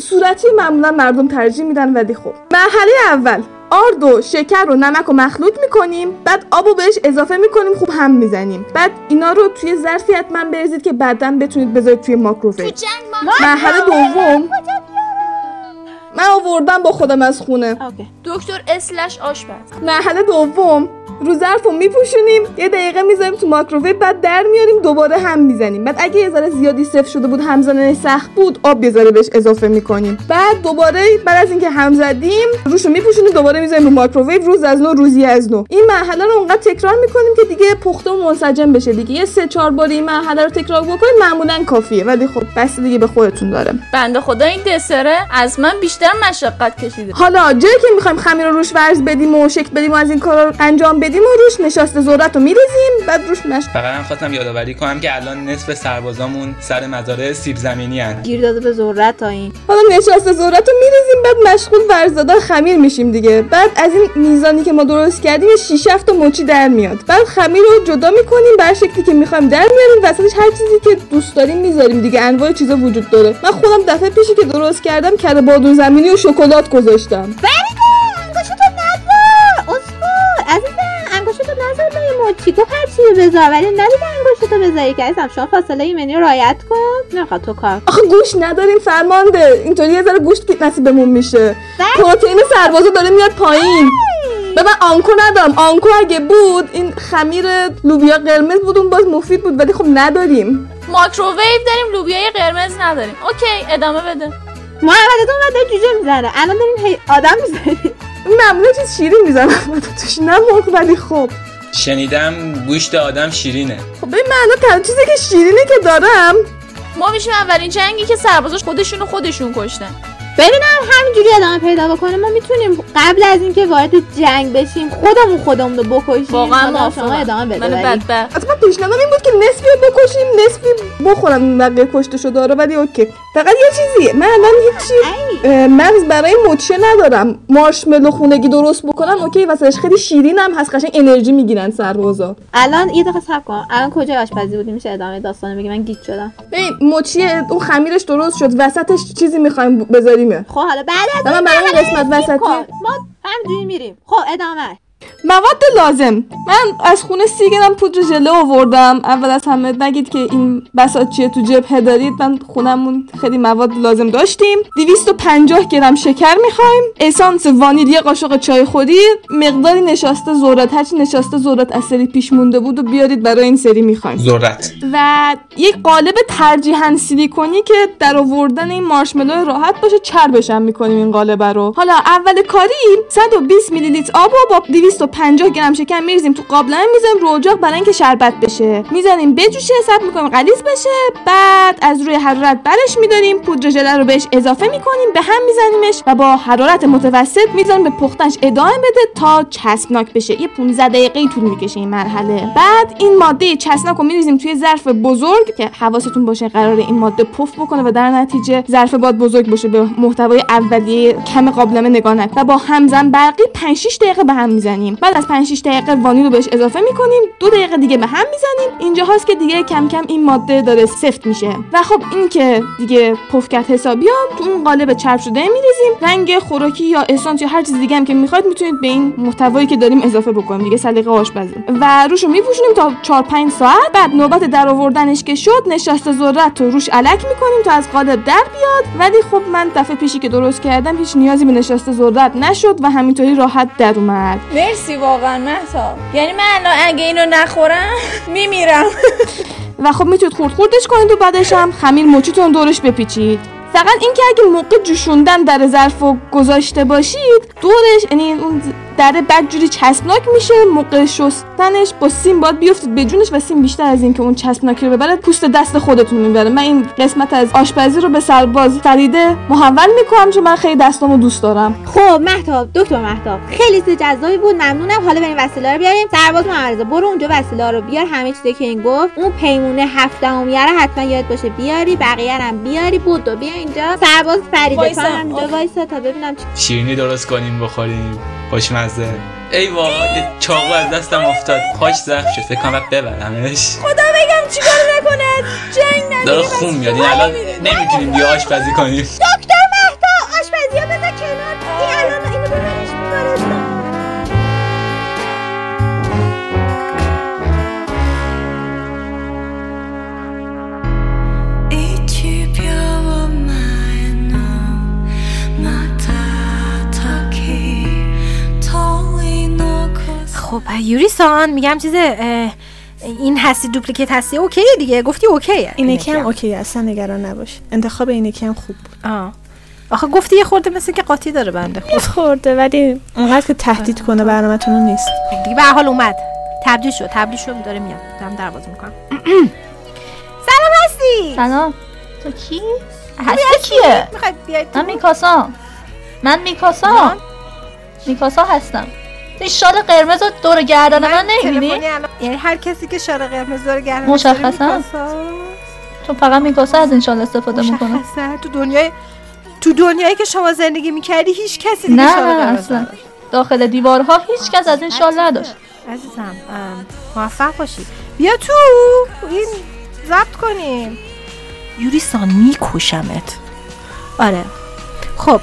صورتی معمولا مردم ترجیح میدن ولی خب. مرحله اول. آرد و شکر و نمک و مخلوط می‌کنیم. بعد آب و بهش اضافه می‌کنیم خوب هم می‌زنیم. بعد اینا رو توی ظرفی حتما بریزید که بعدا بتونید بذارید توی ماکروویو مرحله دوم. من آوردم با خودم از خونه. okay. دکتر slash آشپز. مرحله دوم. رو ظرف رو میپوشونیم. یه دقیقه می‌ذاریم تو مایکروویو بعد در میاریم دوباره هم می‌زنیم. بعد اگه یه ذره زیادی سفت شده بود هم زدنش سخت بود آب یه ذره بهش اضافه می‌کنیم. بعد دوباره بعد از اینکه هم زدیم روشو میپوشونیم دوباره می‌ذاریم رو مایکروویو روز از نو روزی از نو. این مرحله رو اونقدر تکرار می‌کنیم که دیگه پخته و منسجم بشه. دیگه یه سه چهار بار این مرحله رو تکرار بکنید معمولا کافیه. ولی خب بستگی به خودتون داره. بنده خدا این دسره از من بیشتر مشقت کشیده. حالا جایی که می‌خوایم خمیر رو روش ورز بدیم و شکل بدیم و از این کارا رو انجام بدیم و روش نشاسته ذرت رو میریزیم بعد روش مش فقط هم خواستم یادآوری کنم که الان نصف سربازامون سر مزارع سیب زمینی هن. گیر داده به ذرت تا این. حالا نشاسته ذرت رو میریزیم بعد مشغول ورز دادن خمیر میشیم دیگه. بعد از این میزانی که ما درست کردیم 6 7 تا مچی در میاد. بعد خمیر رو جدا می‌کنیم بر شکلی که می‌خوایم در میاریم. وسطش هر چیزی که دوست داریم می‌ذاریم دیگه. انواع چیزا وجود داره. من خودم دفعه پیشی که درست کردم کره بادون زمینی و شکلات گذاشتم. انگشتو نذار لای مچی گفت هر چی رو بذار ولی ندیده انگشتو بذاری که عزیزم؟ شما فاصله ایمنی رو رعایت کن. نمی‌خواد تو کار آخه گوش نداریم فرمانده. اینطوری یه ذره گوشت نصیبمون میشه. پروتئین سربازا داره میاد پایین. به من آنکو ندارم. آنکو اگه بود این خمیر لوبیا قرمز بود اون باز مفید بود ولی خب نداریم. مایکروویو داریم لوبیای قرمز نداریم. اوکی ادامه بده. محمدتون داره جوجه می‌زنه. الان دارین هی آدم می‌زنی معمولا چیز شیرین می‌زنم. توش نه ولی خب. شنیدم گوشت آدم شیرینه. خب ببین من الان تنها چیزی که شیرینه که دارم. ما میشیم اولین جنگی که سربازاش خودشونو خودشون کشتن. ببینم همینجوری ادامه پیدا بکنه. ما می‌تونیم قبل از اینکه وارد جنگ بشیم خودمون خودمون رو بکشیم. واقعا موافقم. شما ادامه بده. من. بدبخت. حتما پیشنهادم این بود که نصفی رو بکشیم نصفی بخورم بقیه کشته شده رو ولی اوکی. فقط یه چیزی من الان. اه، مغز برای مچه ندارم. مارشملو خونگی درست بکنم اوکی. واسهش خیلی شیرین هم هست قشنگ انرژی می‌گیرن سربازا الان یه دقیقه صبر کن. الان کجای آشپزی بودی؟ میشه ادامه داستانو بگی. من گیج شدم. ببین مچی اون خمیرش درست شد. وسطش چیزی می‌خوایم بذاریم خب حالا بعد از من برای قسمت وسطی-. ما همجوری میریم. خب ادامه. مواد لازم. من از خونه سیگنم پودر ژله آوردم. اول از همه نگید که این بساط چیه تو جبهه دارید. من خونمون خیلی مواد لازم داشتیم. 250 گرم شکر می‌خوایم. اسانس وانیل یه قاشق چای خودی مقداری نشاسته ذرت هرچی نشاسته ذرت از سری پیش مونده بود و بیارید برای این سری می‌خوایم. ذرت. و یک قالب ترجیحاً سیلیکونی که در آوردن این مارشملو راحت باشه چربش هم می‌کنیم این قالب رو. حالا اول کاری 120 میلی لیتر آب رو با 250 گرم شکر میریزیم تو قابلمه می‌ذاریم رو اجاق برای اینکه شربت بشه. می‌ذاریم بجوشه حساب می‌کنیم غلیظ بشه. بعد از روی حرارت برش میداریم پودر ژله رو بهش اضافه می‌کنیم به هم میزنیمش و با حرارت متوسط می‌ذاریم به پختنش ادامه بده تا چسبناک بشه. یه 15 دقیقه طول می‌کشه این مرحله. بعد این ماده چسبناک رو میریزیم توی ظرف بزرگ که حواستون باشه قراره این ماده پف بکنه و در نتیجه ظرف باد بزرگ باشه به محتوای اولیه کم قابلمه نگاه نکن و با همزن برقی 5 6 دقیقه به هم می‌زنیم. بعد از 5 6 دقیقه وانیل رو بهش اضافه می‌کنیم. دو دقیقه دیگه به هم می‌زنیم. اینجا هاست که دیگه کم کم این ماده داره سفت میشه. و خب این که دیگه پف کرد حسابیان تو اون قالب چرب شده میریزیم. رنگ خوراکی یا اسانس یا هر چیز دیگه هم که می‌خواید می‌تونید به این محتوایی که داریم اضافه بکنیم. دیگه سلیقه آشپزی و روشو میپوشونیم تا 4 5 ساعت. بعد نوبت در آوردنش که شد نشاسته ذرت رو روش علک می‌کنیم تا از قالب در بیاد. ولی خب من دفعه پیشی که درست کردم هیچ نیازی به نشاسته ذرت نشد و همینطوری راحت در اومد. مرسی. واقعا مهتا یعنی من الان اگه اینو نخورم میمیرم. و خب می‌تونید خورد خوردش کنید و بعدش هم خمیر مچیتون دورش بپیچید. فقط اینکه اگه موقع جوشوندن در ظرف گذاشته باشید دورش یعنی اون دره بدجوری چسبناک میشه موقع شستنش با سیم باید بیفتید به جونش و سیم بیشتر از اینکه اون چسبناکی رو ببره پوست دست خودتون می‌بره. من این قسمت از آشپزی رو به سرباز فریده محول می‌کنم چون من خیلی دستامو دوست دارم. خب مهتاب دکتر مهتاب خیلی چیز جذابی بود. ممنونم. حالا بریم وسیله رو بیاریم. سرباز محمد برو اونجا وسیله رو بیار. همه چیزی که این گفت. اون پیمونه هفتمیه رو حتما یاد باشه. بیاری بقیه هم بیاری. بود و بیا اینجا. سرباز فریده. هم اینجا وایسا تا ببینم چی شیرینی درست کنیم بخوریم. خوشمزه. ای واقعا یه چاقو از دستم افتاد. پاش زخم شد فکر کنم باید ببرمش. خدا بگم چیکار نکنه؟ جنگ نداره داره خون میاد. این الان نمی‌تونیم دیگه آشپزی کنیم. دکتر مهتاب آشپزی ها بذار کنار. این الان اینو ببرش. خب خب یوریسان میگم چیز این هستی دوپلیکیت هستی اوکیه دیگه. گفتی اوکیه. این یکی هم اوکی اصلا نگران نباش. انتخاب این یکی هم خوب بود. آه. آخه گفتی یه خورده مثل که قاطی داره بنده خود خورده ولی اونقدر که تهدید کنه برنامه‌تون نیست. دیگه به حال اومد. تبدیل شد تبدیل شد داره میاد. دارم دروازه می‌کنم. سلام هستی. سلام. تو کی؟ هستی کیه؟ می‌خوای بیای تو؟ من میکاسا. من میکاسا. میکاسا هستم. این شال قرمز رو دور گردن من نمی‌بینی؟ یعنی هر کسی که شال قرمز داره گرم مشخصا. چون فقط میکاسا از این شال استفاده می‌کنه. مشخصه تو دنیای تو دنیایی که شما زندگی می‌کردی هیچ کسی دیگه نه شال قرمز اصلا. داخل دیوارها هیچ کس از این شال نداشت. عزیزم موفق باشی. بیا تو این ضبط کنیم. یوریسان میکشمت. آره. خب.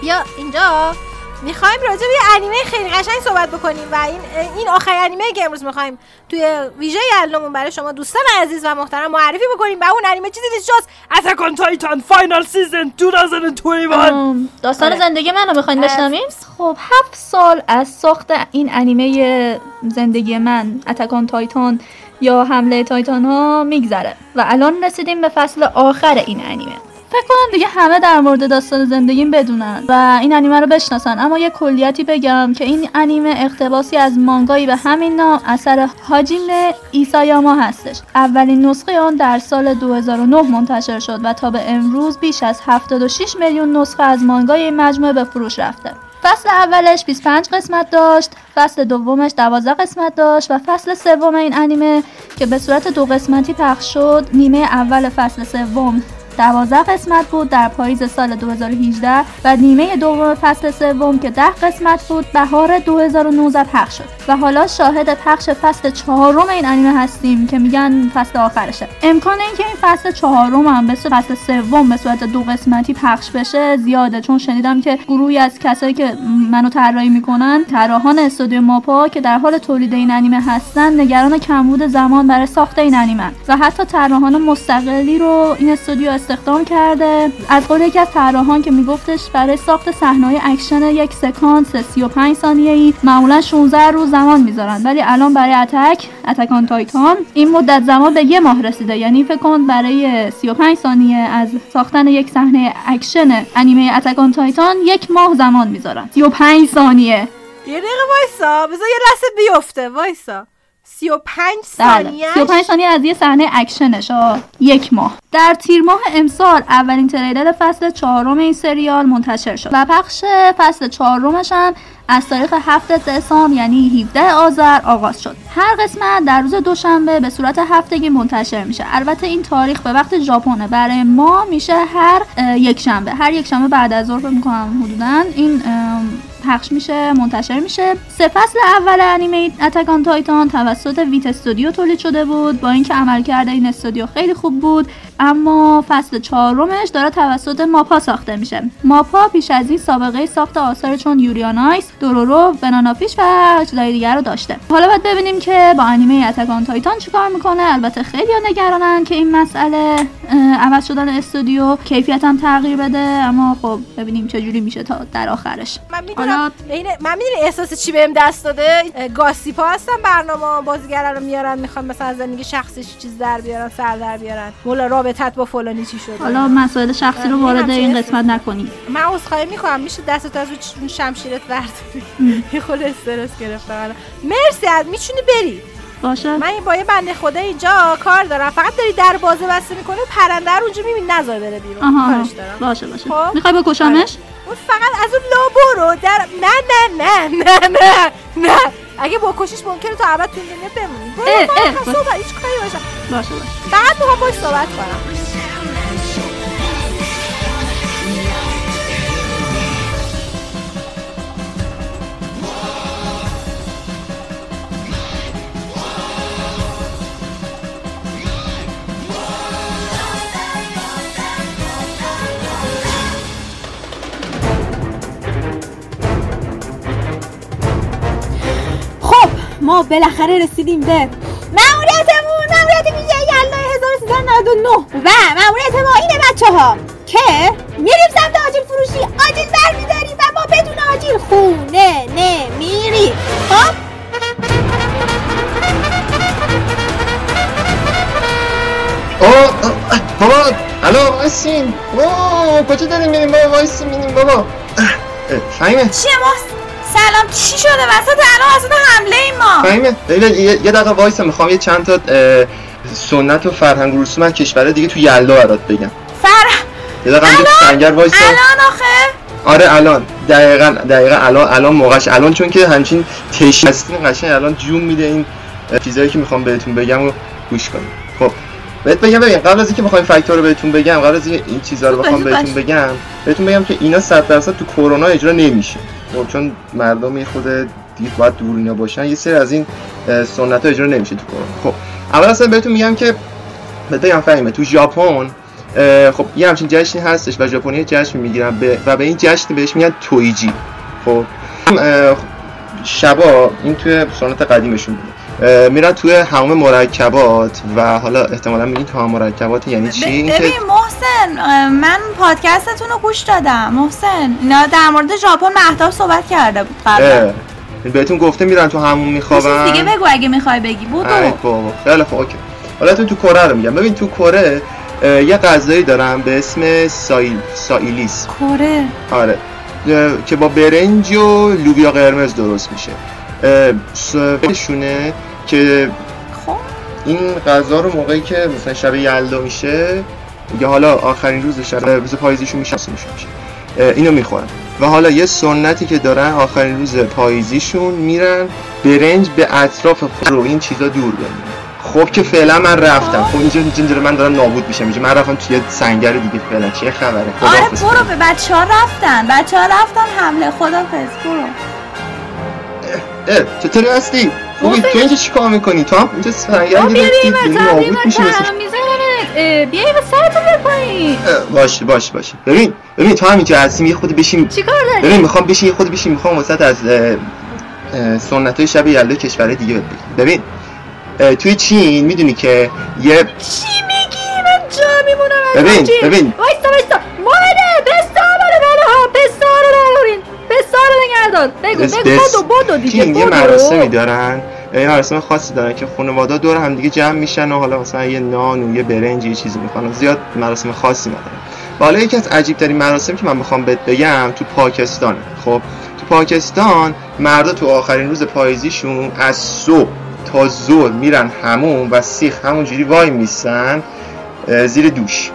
بیا اینجا. می‌خوایم راجع به یه انیمه خیلی قشنگ صحبت بکنیم و این این آخرین انیمه که امروز می‌خوایم توی ویژه یلدامون برای شما دوستان عزیز و محترم معرفی بکنیم و اون انیمه چیزی نیست جز Attack on Titan Final Season 2021 ام، داستان آره. زندگی منو می‌خواین بشنویم؟ خب هفت سال از ساخت این انیمه زندگی من اتکان تایتان یا حمله تایتان ها میگذره و الان رسیدیم به فصل آخر این انیمه. فکر کنم دیگه همه در مورد داستان زندگیم بدونن و این انیمه رو بشناسن. اما یه کلیتی بگم که این انیمه اقتباسی از مانگایی به همین نام اثر هاجیمه ایسایاما هستش. اولین نسخه آن در سال 2009 منتشر شد و تا به امروز بیش از 76 میلیون نسخه از مانگای این مجموعه به فروش رفته. فصل اولش 25 قسمت داشت فصل دومش 12 قسمت داشت و فصل سوم این انیمه که به صورت دو قسمتی پخش شد نیمه اول فصل سوم. 12 قسمت بود در پاییز سال 2018 و نیمه دوم فصل سوم که 10 قسمت بود بهار 2019 پخش شد. و حالا شاهد پخش فصل چهارم این انیمه هستیم که میگن فصل آخرشه. امکان اینکه این فصل چهارم هم به فصل سوم به صورت دو قسمتی پخش بشه زیاده چون شنیدم که گروهی از کسایی که منو طراحی می‌کنن طراحان استودیو ماپا که در حال تولید این انیمه هستن نگران کمبود زمان برای ساخت این انیمه. و حتی طراحان مستقلی رو این استودیو استخدام کرده. از قول یکی از طراحان که میگفتش برای ساخت صحنه‌های اکشن یک سکانس 35 ثانیه ای معمولا 16 روز زمان می‌ذارن. ولی الان برای attack Attack on Titan این مدت زمان به یه ماه رسیده. یعنی فکر کن برای 35 ثانیه از ساختن یک صحنه اکشن انیمه Attack on Titan یک ماه زمان می‌ذارن. 35 ثانیه. یه دقیقه وایسا بذار یه لحظه بیفته وایسا. 35 بله ثانیه 35 ثانیه از یه صحنه اکشنش آه. یک ماه. در تیر ماه امسال اولین تریلر فصل چهارم این سریال منتشر شد. و پخش فصل چهارمش هم از تاریخ 7 دسامبر یعنی 17 آذر آغاز شد. هر قسمت در روز دوشنبه به صورت هفتگی منتشر میشه. البته این تاریخ به وقت ژاپنه. برای ما میشه هر یک شنبه هر یک شنبه بعد از ظهر می‌کنم حدودا این پخش میشه منتشر میشه. سه فصل اول انیمه اتکان تایتان توسط ویت استودیو تولید شده بود. با اینکه عملکرد این استودیو خیلی خوب بود اما فصل چهارمش داره توسط ماپا ساخته میشه. ماپا پیش از این سابقه ساخت آثار چون یوریانایس دورورو بنانافیش و چیزای دیگر رو داشته. حالا باید ببینیم که با انیمه اتکان تایتان چیکار می‌کنه. البته خیلی نگرانن که این مسئله عوض شدن استودیو کیفیت هم تغییر بده. اما خب ببینیم چه جوری میشه تا در آخرش. من می‌دونم این من می‌دونی احساس چی بهم دست داده؟ گاسیپا هستن برنامه بازیگرا رو میارن می‌خوان مثلا از زندگی شخصیش چیز در بیارن سر در بیارن. مولا رابطت با فلانی چی شده؟ حالا مسائل شخصی رو وارد این قسمت نکنیم. من عذرخواهی می‌کنم. میشه دستت از اون شمشیرت برداری؟ یه خود استرس حالا مرسی از می‌تونی بری. باشه. من با یه بنده خدا اینجا کار دارم. فقط داری در بازه بسته می‌کنه پرنده رو اونجا می‌بینی. نذار بره بیرون. آها کارش دارم. باشه باشه. خب؟ می‌خوای بکشمش؟ اون فقط از اون لابو رو در نه نه نه نه نه نه. اگه بکشیش ممکنه تا ابد تو این دنیا بمونی. برو فقط هیچ کاری باشه باشه باشه. فقط باش صحبت کنم. ما بالاخره رسیدیم به مأموریتمون. مأموریت ویژه یلدای 1399 و مأموریت ما اینه بچه ها که میریم سمت آجیل فروشی. آجیل برمیداریم و ما بدون آجیل خونه نمیریم. خب؟ بابا الو. وایسین. اوه کجا داریم میریم بابا؟ وایسین میریم بابا. فهیمه چیه ما سلام چی شده؟ وسط الان وسط حمله ای ما. لیلا یه یه دقیقه وایسا می‌خوام یه چند تا سنت و فرهنگ و رسوم از کشور دیگه تو یلدا برات بگم. فر یه دقیقه تو سنگر وایسا. الان آخه؟ آره الان. دقیقا دقیقا الان الان موقعش الان چون که همچین تشنه هستین قشنگ الان جون میده این چیزایی که می‌خوام بهتون بگم و گوش کنیم خب بهت بگم ببین قبل از اینکه بخوایم فکتور رو بهتون بگم قبل از اینکه این چیزا رو بخوام بهتون. بگم بهتون بگم که اینا 100 درصد تو کرونا اجرا نمیشه. خب چون مردم یه خود دیگه باید دور باشن یه سری از این سنت ها اجرا نمیشه تو خب اول اصلا بهتون میگم که بگم فهمیمه تو ژاپن خب یه همچین جشنی هستش و ژاپنی جشن می‌گیرن به و به این جشن بهش میگن تویجی. خب اه، شبا این توی سنت قدیمشون بوده. میرن توی همه مرکبات و حالا احتمالا میگین تو همه مرکبات یعنی چی؟ ببین محسن اه، من پادکستتون رو گوش دادم. محسن اینا در مورد ژاپن مهتاب صحبت کرده بود قبلا. بهتون گفته میرن تو همون میخوابن. دیگه بگو اگه می‌خوای بگی. بودو. خیلی خوب اوکی. حالا تو تو کره رو میگم. ببین تو کره یه غذایی دارن به اسم سایل سایلیس. کره. آره. که با برنج و لوبیا قرمز درست میشه. شونه که خب. این غذا رو موقعی که مثلا شب یلدا میشه یا حالا آخرین روز شب روز پاییزیشون میشه میشه. اه، اینو می‌خورن. و حالا یه سنتی که دارن آخرین روز پاییزیشون میرن برنج به اطراف رو این چیزا دور بمونه خب که فعلا من رفتم. خب اینجا اینجا من دارم نابود میشم. اینجا من رفتم توی سنگر دیگه فعلا. چه خبره؟ آره. برو به بچه ها رفتن. بچه ها رفتن حمله. خدافز برو. اه چطوری هستی؟ خوبی تو اینجا چیکار می‌کنی؟ تو هم اینجا سنگر گرفتی نابود میشی مثل بیایی به سرتون اه، باشه باشه باشه. ببین ببین تو هم اینجا هستیم یه خود بشیم چیکار داری؟ ببین می‌خوام بشین یه خود بشین. می‌خوام وسط از سنت های شب یلدا کشور دیگه ببین اه، توی چین می‌دونی که یه چی میگی؟ من جا میمونم ببین،. ببین. وایستا وایستا. ماهده پستا بره بره ها پستا رو نگردار بگو. بگو بدو بدو دیگه یه. مراسمی دارن. یه مراسم خاصی دارن که خانواده دور هم دیگه جمع میشن و حالا مثلا یه نان و یه برنج یه چیزی می‌خوان. زیاد مراسم خاصی ندارن. حالا یکی از عجیب ترین مراسم که من می‌خوام بهت بگم تو پاکستان. خب تو پاکستان مردا تو آخرین روز پاییزیشون از صبح تا ظهر میرن همون و سیخ همونجوری وای میسن زیر دوش.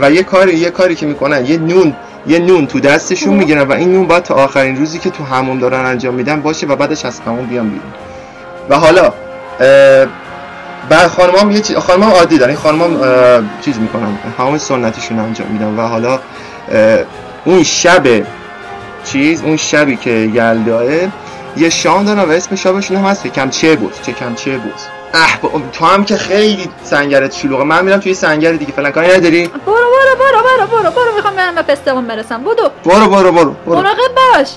و یه کاری یه کاری که می‌کنن یه نون یه نون تو دستشون می‌گیرن و این نون باید تا آخرین روزی که تو همون دارن انجام میدن باشه و بعدش از همون بیان بیرون. و حالا بعد خانمام یه چیز خانمام عادی دارن. این خانمام اه، چیز می‌کنن همون سنتیشون انجام میدن. و حالا اون شب چیز اون شبی که یلداه یه شام دارن و اسم شامشون هم هست کمچه بود چه کمچه بود. اه با- تو هم که خیلی سنگرت شلوغه. من میرم توی سنگر دیگه. فلان کاری نداری؟ برو برو برو برو برو برو. می‌خوام برم به پستمون برسم. بدو. برو برو برو برو. مراقب باش.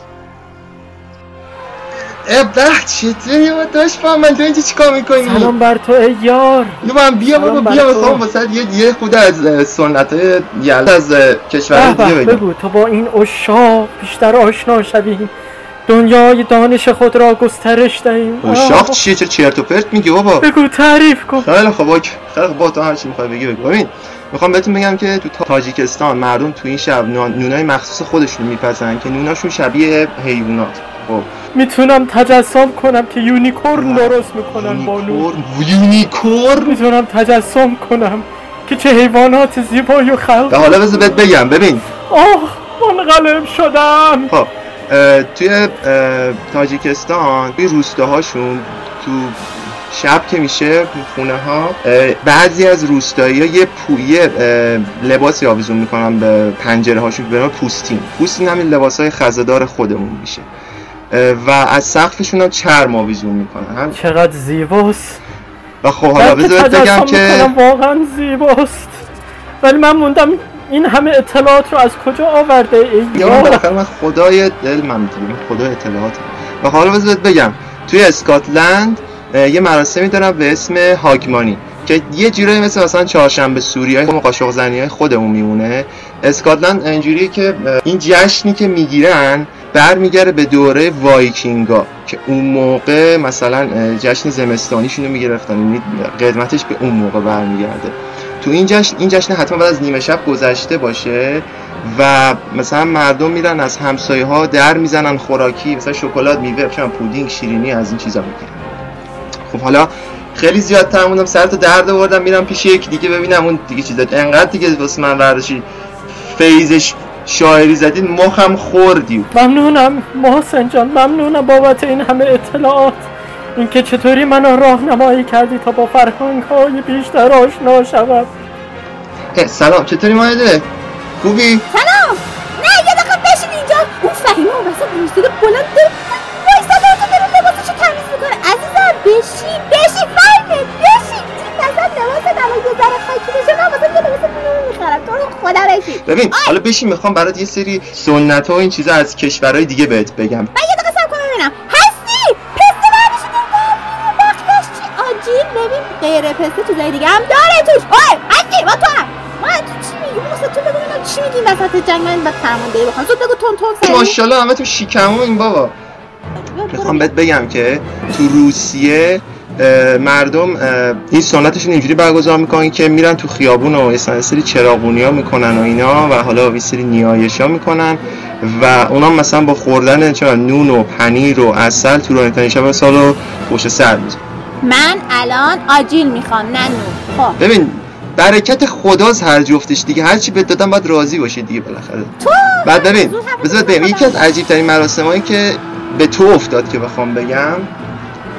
اه به چطوری با داشت با من. تو اینجا چیکار می‌کنی؟ سلام بر تو ای یار. یه من بیا سلام بابا بر بیا. می‌خوام واسه یه یه خود از سنت های از کشور دیگه بگو تو با این اشاق بیشتر آشنا شویم دنیای دانش خود را گسترش دهیم. شاخ آه. چیه؟ چرا چرت و پرت میگی بابا؟ بگو تعریف کن. خیلی خب okay. خیلی خب با تو هر چی می‌خوای بگی بگو. ببین می‌خوام بهتون بگم که تو تاجیکستان مردم تو این شب نونای مخصوص خودشون میپزن که نوناشون شبیه حیوانات. خب. می‌تونم تجسم کنم که unicorn درست می‌کنن با نون unicorn؟ می‌تونم تجسم کنم که چه حیوانات زیبایی رو خلق حالا بذار بهت بگم ببین. آه منقلب شدم. خب. توی تاجیکستان توی روستاهاشون تو شب که میشه خونه ها بعضی از روستایی ها یه پویه لباسی آویزون می‌کنن به پنجره هاشون به نام پوستین. پوستین همین لباس های خزدار خودمون میشه. و از سقفشون هم چرم آویزون می‌کنن. هم چقدر زیباست. و خب حالا بلکه بذار بهت بگم که واقعا زیباست. ولی من موندم این همه اطلاعات رو از کجا آورده ای؟ یا بالاخره من خدای دیگه من خدای اطلاعاتم و حالا بذار بهت بگم. توی اسکاتلند یه مراسمی دارن به اسم هاگمانی که یه جورایی مثل مثلا چهارشنبه سوری های قاشق زنی های خودمون میمونه. اسکاتلند اینجوریه که این جشنی که می‌گیرن برمیگرده به دوره وایکینگا که اون موقع مثلا جشن زمستانیشون رو می‌گرفتن. یعنی قدمتش به اون موقع برمیگرده. تو این جشن این جشن حتما بعد از نیمه شب گذشته باشه و مثلا مردم میرن از همسایه ها در می‌زنن خوراکی مثلا شکلات میوه مثلا پودینگ شیرینی از این چیزا می‌گیرن. خب حالا خیلی زیاد تر موندم سر تو درد آوردم میرم پیش یکی دیگه ببینم اون دیگه چیزا. انقدر دیگه واسه من ورداشی فیزش شاعری زدید مخم خوردی. ممنونم محسن جان ممنونم بابت این همه اطلاعات. اینکه چطوری منو راهنمایی کردی تا با فرهنگ های بیشتر آشنا شوم سلام چطوری مایده خوبی؟ سلام! نه یه دقیقه بشین اینجا. اون فهیمه اون وسط روسیده بلند داره. وایسا داره داره لباسشو تمیز می‌کنه. عزیزم بشین بشین. فهیمه بشین. این وسط لباس الان یه ذره خاکی بشه؟ من واسه یه لباس نو می‌خرم. تو رو خدا بشین. ببین حالا بشین می‌خوام برات یه سری سنت ها و این چیزا از کشورهای دیگه بهت بگم. من یه دقیقه سب کنم ببینم. غیر پسته چیزای دیگه هم داره توش. اوه هستی با تو هم ما تو چی میگی؟ واسه تو بگو ببینم چی میگی وسط جنگ. من بعد فرمانده بخوام. زود بگو تون تون سریع ماشاءالله همه تو شیکمو این بابا. می‌خوام بهت بگم که تو روسیه مردم این سنتشون اینجوری برگزار می‌کنن که میرن تو خیابون و یه سری- سری چراغونی ها می‌کنن و اینا و حالا یه سری نیایش ها می‌کنن و اونا مثلا با خوردن چرا نون و پنیر و عسل تو راه شب سالو پشت سر میزن من الان آجیل می‌خوام نه نون خب. ببین برکت خداست هر جفتش دیگه. هر چی بهت دادم باید راضی باشی دیگه بالاخره. تو؟ بعد ببین بذار ببین یکی از عجیب ترین مراسمایی که به تو افتاد که بخوام بگم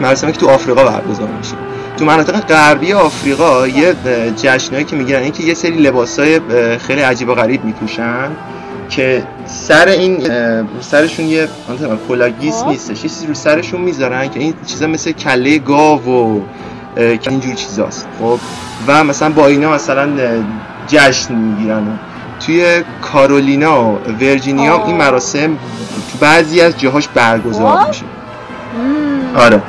مراسمی که تو آفریقا برگزار میشه. تو مناطق غربی آفریقا یه جشنایی که می‌گیرن این که یه سری لباسای خیلی عجیب و غریب میپوشن. که سر این سرشون یه آنتون کلاگیس خب. نیستش یه چیزی رو سرشون می‌ذارن که این چیزا مثل کله گاو و اینجور چیزاست خب و مثلا با اینا مثلا جشن می‌گیرن توی کارولینا و ورجینیا. این مراسم تو بعضی از جاهاش برگزار خب. میشه آره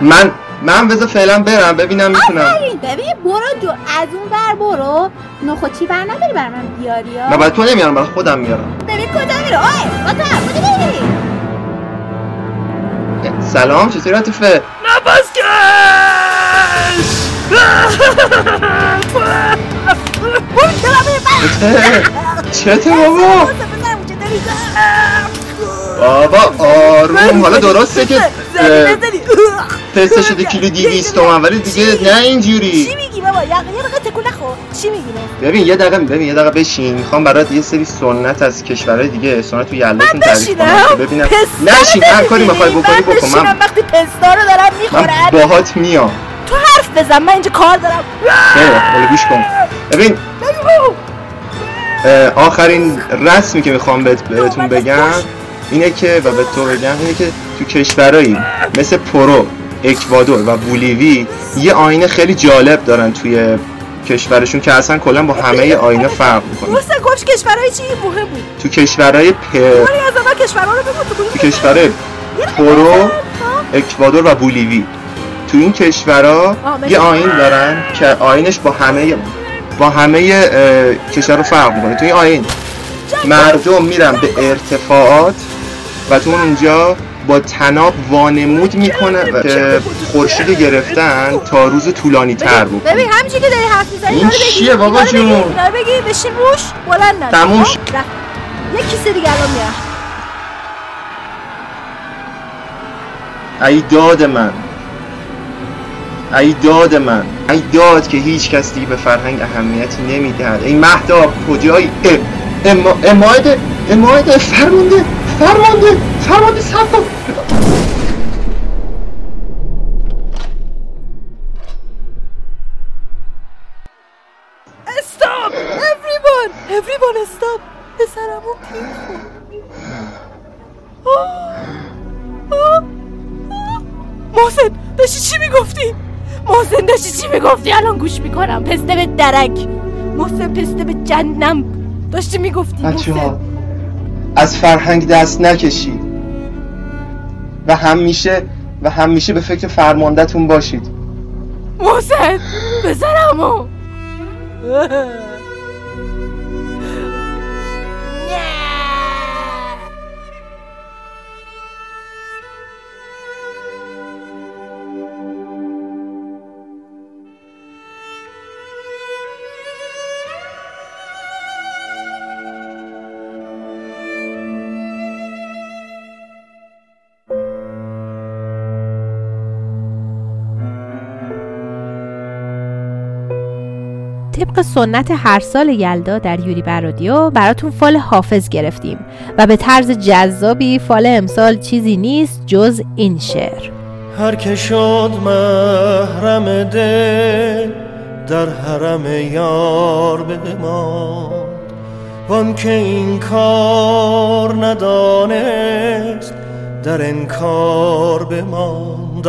من من بذار فعلا برم ببینم می‌تونم. آفرین ببین برو جو از اون بر برو. نخوچی بر نداری بر من بیاری ها؟ نه برای تو نمیارم برای خودم میارم. ببین کجا میره اوه با سلام چطوری عاطفه؟ نفس چته چته بابا؟ بابا آروم حالا درسته که اه، تست شده کیلو دیویست تومن ولی دیگه نه اینجوری. چی میگی بابا؟ یه دقیقه تکون نخور. چی میگی؟ ببین یه دقیقه ببین یه دقیقه بشین. می‌خوام برات یه سری سنت از کشورهای دیگه سنت تو یلداشون تعریف کنم ببینم. نشین هر کاری می‌خوای بکنی بکن من وقتی پستا رو دارم من می‌خورن باهات میام. تو حرف بزن من اینجا کار دارم. خیلی گوش کن. ببین آخرین رسمی که می‌خوام بهت بهتون بگم اینه که و به تو بگم اینه که تو کشورهایی مثل پرو اکوادور و بولیوی یه آیین خیلی جالب دارن توی کشورشون که اصلا کلا با همه آیینا فرق می‌کنه. محسن گفت کشورهای چی مهم بود. تو کشورهای پ... ولی از اول کشورها رو بگو تو کشورهای پرو اکوادور و بولیوی. تو این کشورها یه آیین دارن که آیینش با همه با همه کشور رو فرق می‌کنه. تو این آین مردم میرن به ارتفاعات و تو اونجا با تناب وانمود می‌کنه و که خورشید گرفتن تا روز طولانی تر بکنه ببین همینجوری که داری حرف می‌زنی این چیه بابا جون؟ بگی بشین روش بلند نشو تموم خب؟ یه کیسه دیگه الان میارم ای داد من. ای داد من. ای داد که هیچ کس دیگه به فرهنگ اهمیتی نمی‌دهد. ای مهداب کجایی؟ اماده اماده فرمانده فرمانده فرمانده صفا استاپ everyone everyone استاپ. پسرمون آه. محسن داشتی چی می‌گفتی؟ محسن داشتی چی می‌گفتی؟ الان گوش می‌کنم. پسته به درک. محسن پسته به جنم داشتی می‌گفتی محسن. از فرهنگ دست نکشید و همیشه و همیشه به فکر فرماندهتون باشید. محسن پسرمو طبق سنت هر سال یلدا در یوری برادیو براتون فال حافظ گرفتیم و به طرز جذابی فال امسال چیزی نیست جز این شعر. هر که شد محرم دل در حرم یار بماند. وان که این کار ندانست در انکار بماند.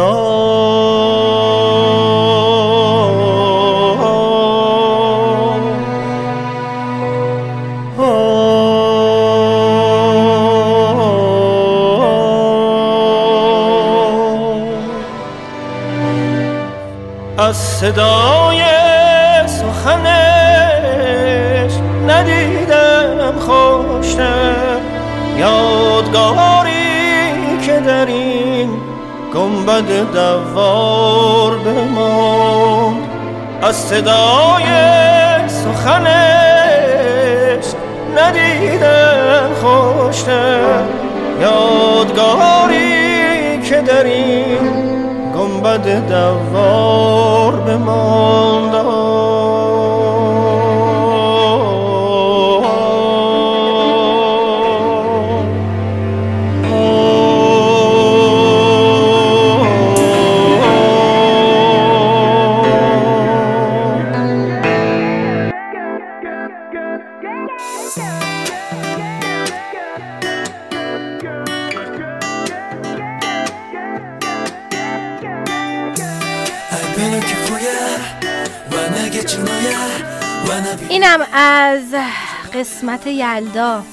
صدای سخنش ندیدم خوشتر یادگاری که در این گنبد دوار بماند. از صدای سخنش ندیدم خوشتر یادگاری که در این گنبد دوار بماند. اینم از قسمت یلدا.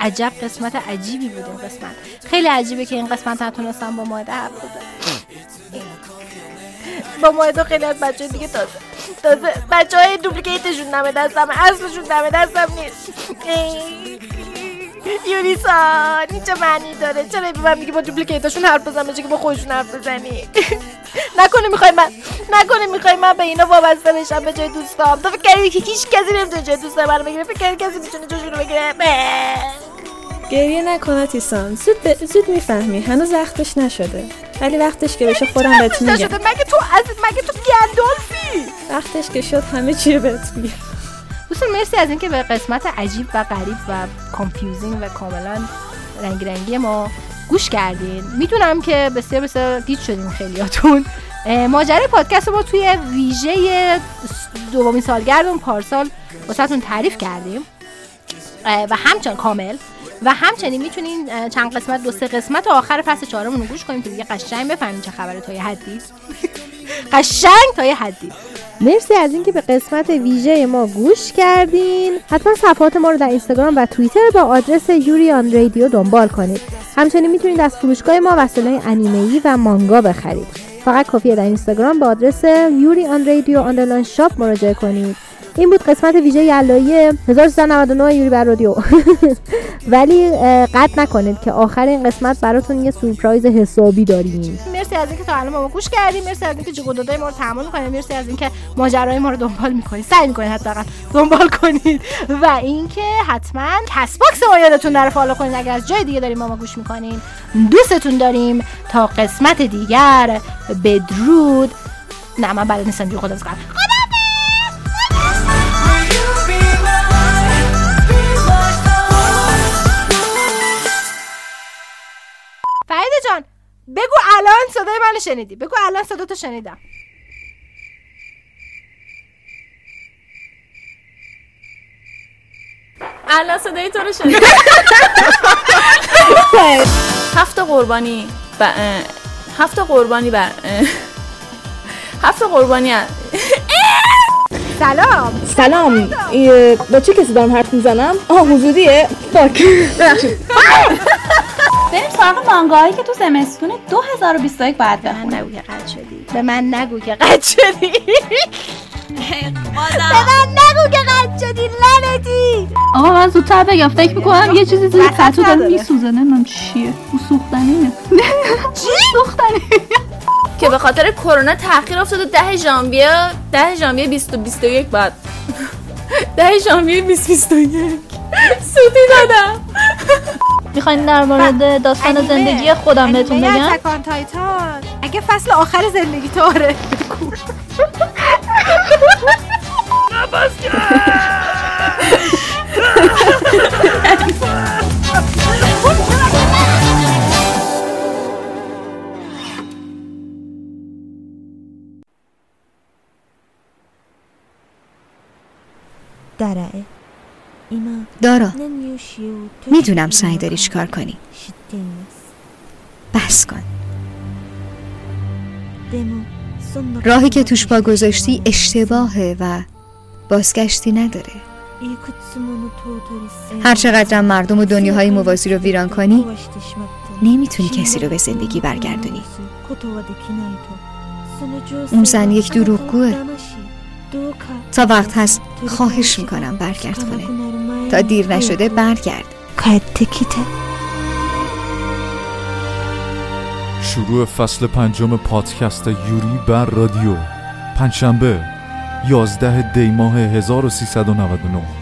عجب قسمت عجیبی بود قسمت. خیلی عجیبه که این قسمت نتونستم با ماهده بزنم. با ماهده خیلی از بچه دیگه تازه تازه بچه های دوپلیکیتشون دمه دستم اصلشون دمه دستم نیست. یونیسان این چه معنی داره. چرا به من میگی با دوپلیکیتشون حرف بزن که با خودشون حرف بزنی؟ نکنه می‌خوای من نکنه می‌خوای من به اینا وابسته بشم به جای دوستام. تو فکر کردی که هیچ کسی نمی‌تونه جای دوست منو بگیره. فکر کردی کسی می‌تونه جاشون رو بگیره. گریه نکن تیسان زود ب... زود می‌فهمی. هنوز وقتش نشده. ولی وقتش که بشه خودم بهت میگم. مگه تو از مگه تو گندالفی وقتش که شد همه چی بهت میگم. دوستان مرسی از اینکه به قسمت عجیب و غریب و confusing و کاملا رنگ رنگی ما گوش کردین. می‌دونم که بسیار بسیار گیج شدیم خیلیاتون. ماجرای پادکست ما توی ویژه دومین سالگرد پارسال واسهتون تعریف کردیم. و همچنان کامل. و همچنین می‌تونین چند قسمت دو سه قسمت آخر فصل چهارمون رو گوش کنیم که دیگه قشنگ بفهمین چه خبره تا یه حدی قشنگ تا یه حدی. مرسی از اینکه به قسمت ویژه ما گوش کردین. حتما صفحات ما رو در اینستاگرام و توییتر با آدرس یوری آن رادیو دنبال کنید. همچنین می‌تونید از فروشگاه ما وسایل انیمه‌ای و مانگا بخرید. فقط کافیه در اینستاگرام با آدرس Yuri on Radio underline shop مراجعه کنید. این بود قسمت ویژه یلدای 1399 یوری بر رادیو. ولی قطع نکنید که آخر این قسمت براتون یه سورپرایز حسابی داریم. مرسی از اینکه تا الان ما گوش کردید مرسی از اینکه جگودادای ما رو تحمل می‌کنید مرسی از اینکه ماجرای ما رو دنبال می‌کنید سعی می‌کنید حداقل دنبال کنید و اینکه حتما Castbox ما یادتون نره فالو کنید اگر از جای دیگه دارین ما, ما گوش می‌کنین دوستتون داریم تا قسمت دیگر. بدرود. نه من بلد نیستم جو خدا فریده جان بگو الان صدای منو شنیدی. بگو الان صدا تو شنیدم. الان صدای تو رو شنیدم. هفت قربانی ب... هفت قربانی بر هفت قربانی سلام. سلام. با چه کسی دارم حرف می‌زنم؟ آه حضوریه. ببخشید. بریم سراغ مانگاهایی که تو زمستون 2021 باید به من نگو که قد شدی. به من نگو که قد شدی. به من نگو که قد شدی لعنتی آقا من زودتر بگم. فکر می‌کنم یه چیزی زیر پتو داره میسوزه. نمی‌دونم چیه. او سوختنیه چی؟ سوختنی. که به خاطر کرونا تاخیر افتاده ده ژانویه ده ژانویه 2021 بعد. ده ژانویه 2021 سوتی دادم. می‌خواین در مورد داستان زندگی خودم بهتون بگم؟ تکان تایتان. اگه فصل آخر زندگی تو آره باز دارا می‌دونم سعی داری چیکار کنی. بس کن. راهی که توش پا گذاشتی اشتباهه و بازگشتی نداره. هر چقدرم مردم و دنیاهای موازی رو ویران کنی نمی‌تونی کسی رو به زندگی برگردونی. اون زن یک دروغگوه. تا وقت هست خواهش می‌کنم برگرد کنه تا دیر نشده برگرد. شروع فصل پنجم پادکست یوری بر رادیو. پنجشنبه 11 دی ماه 1399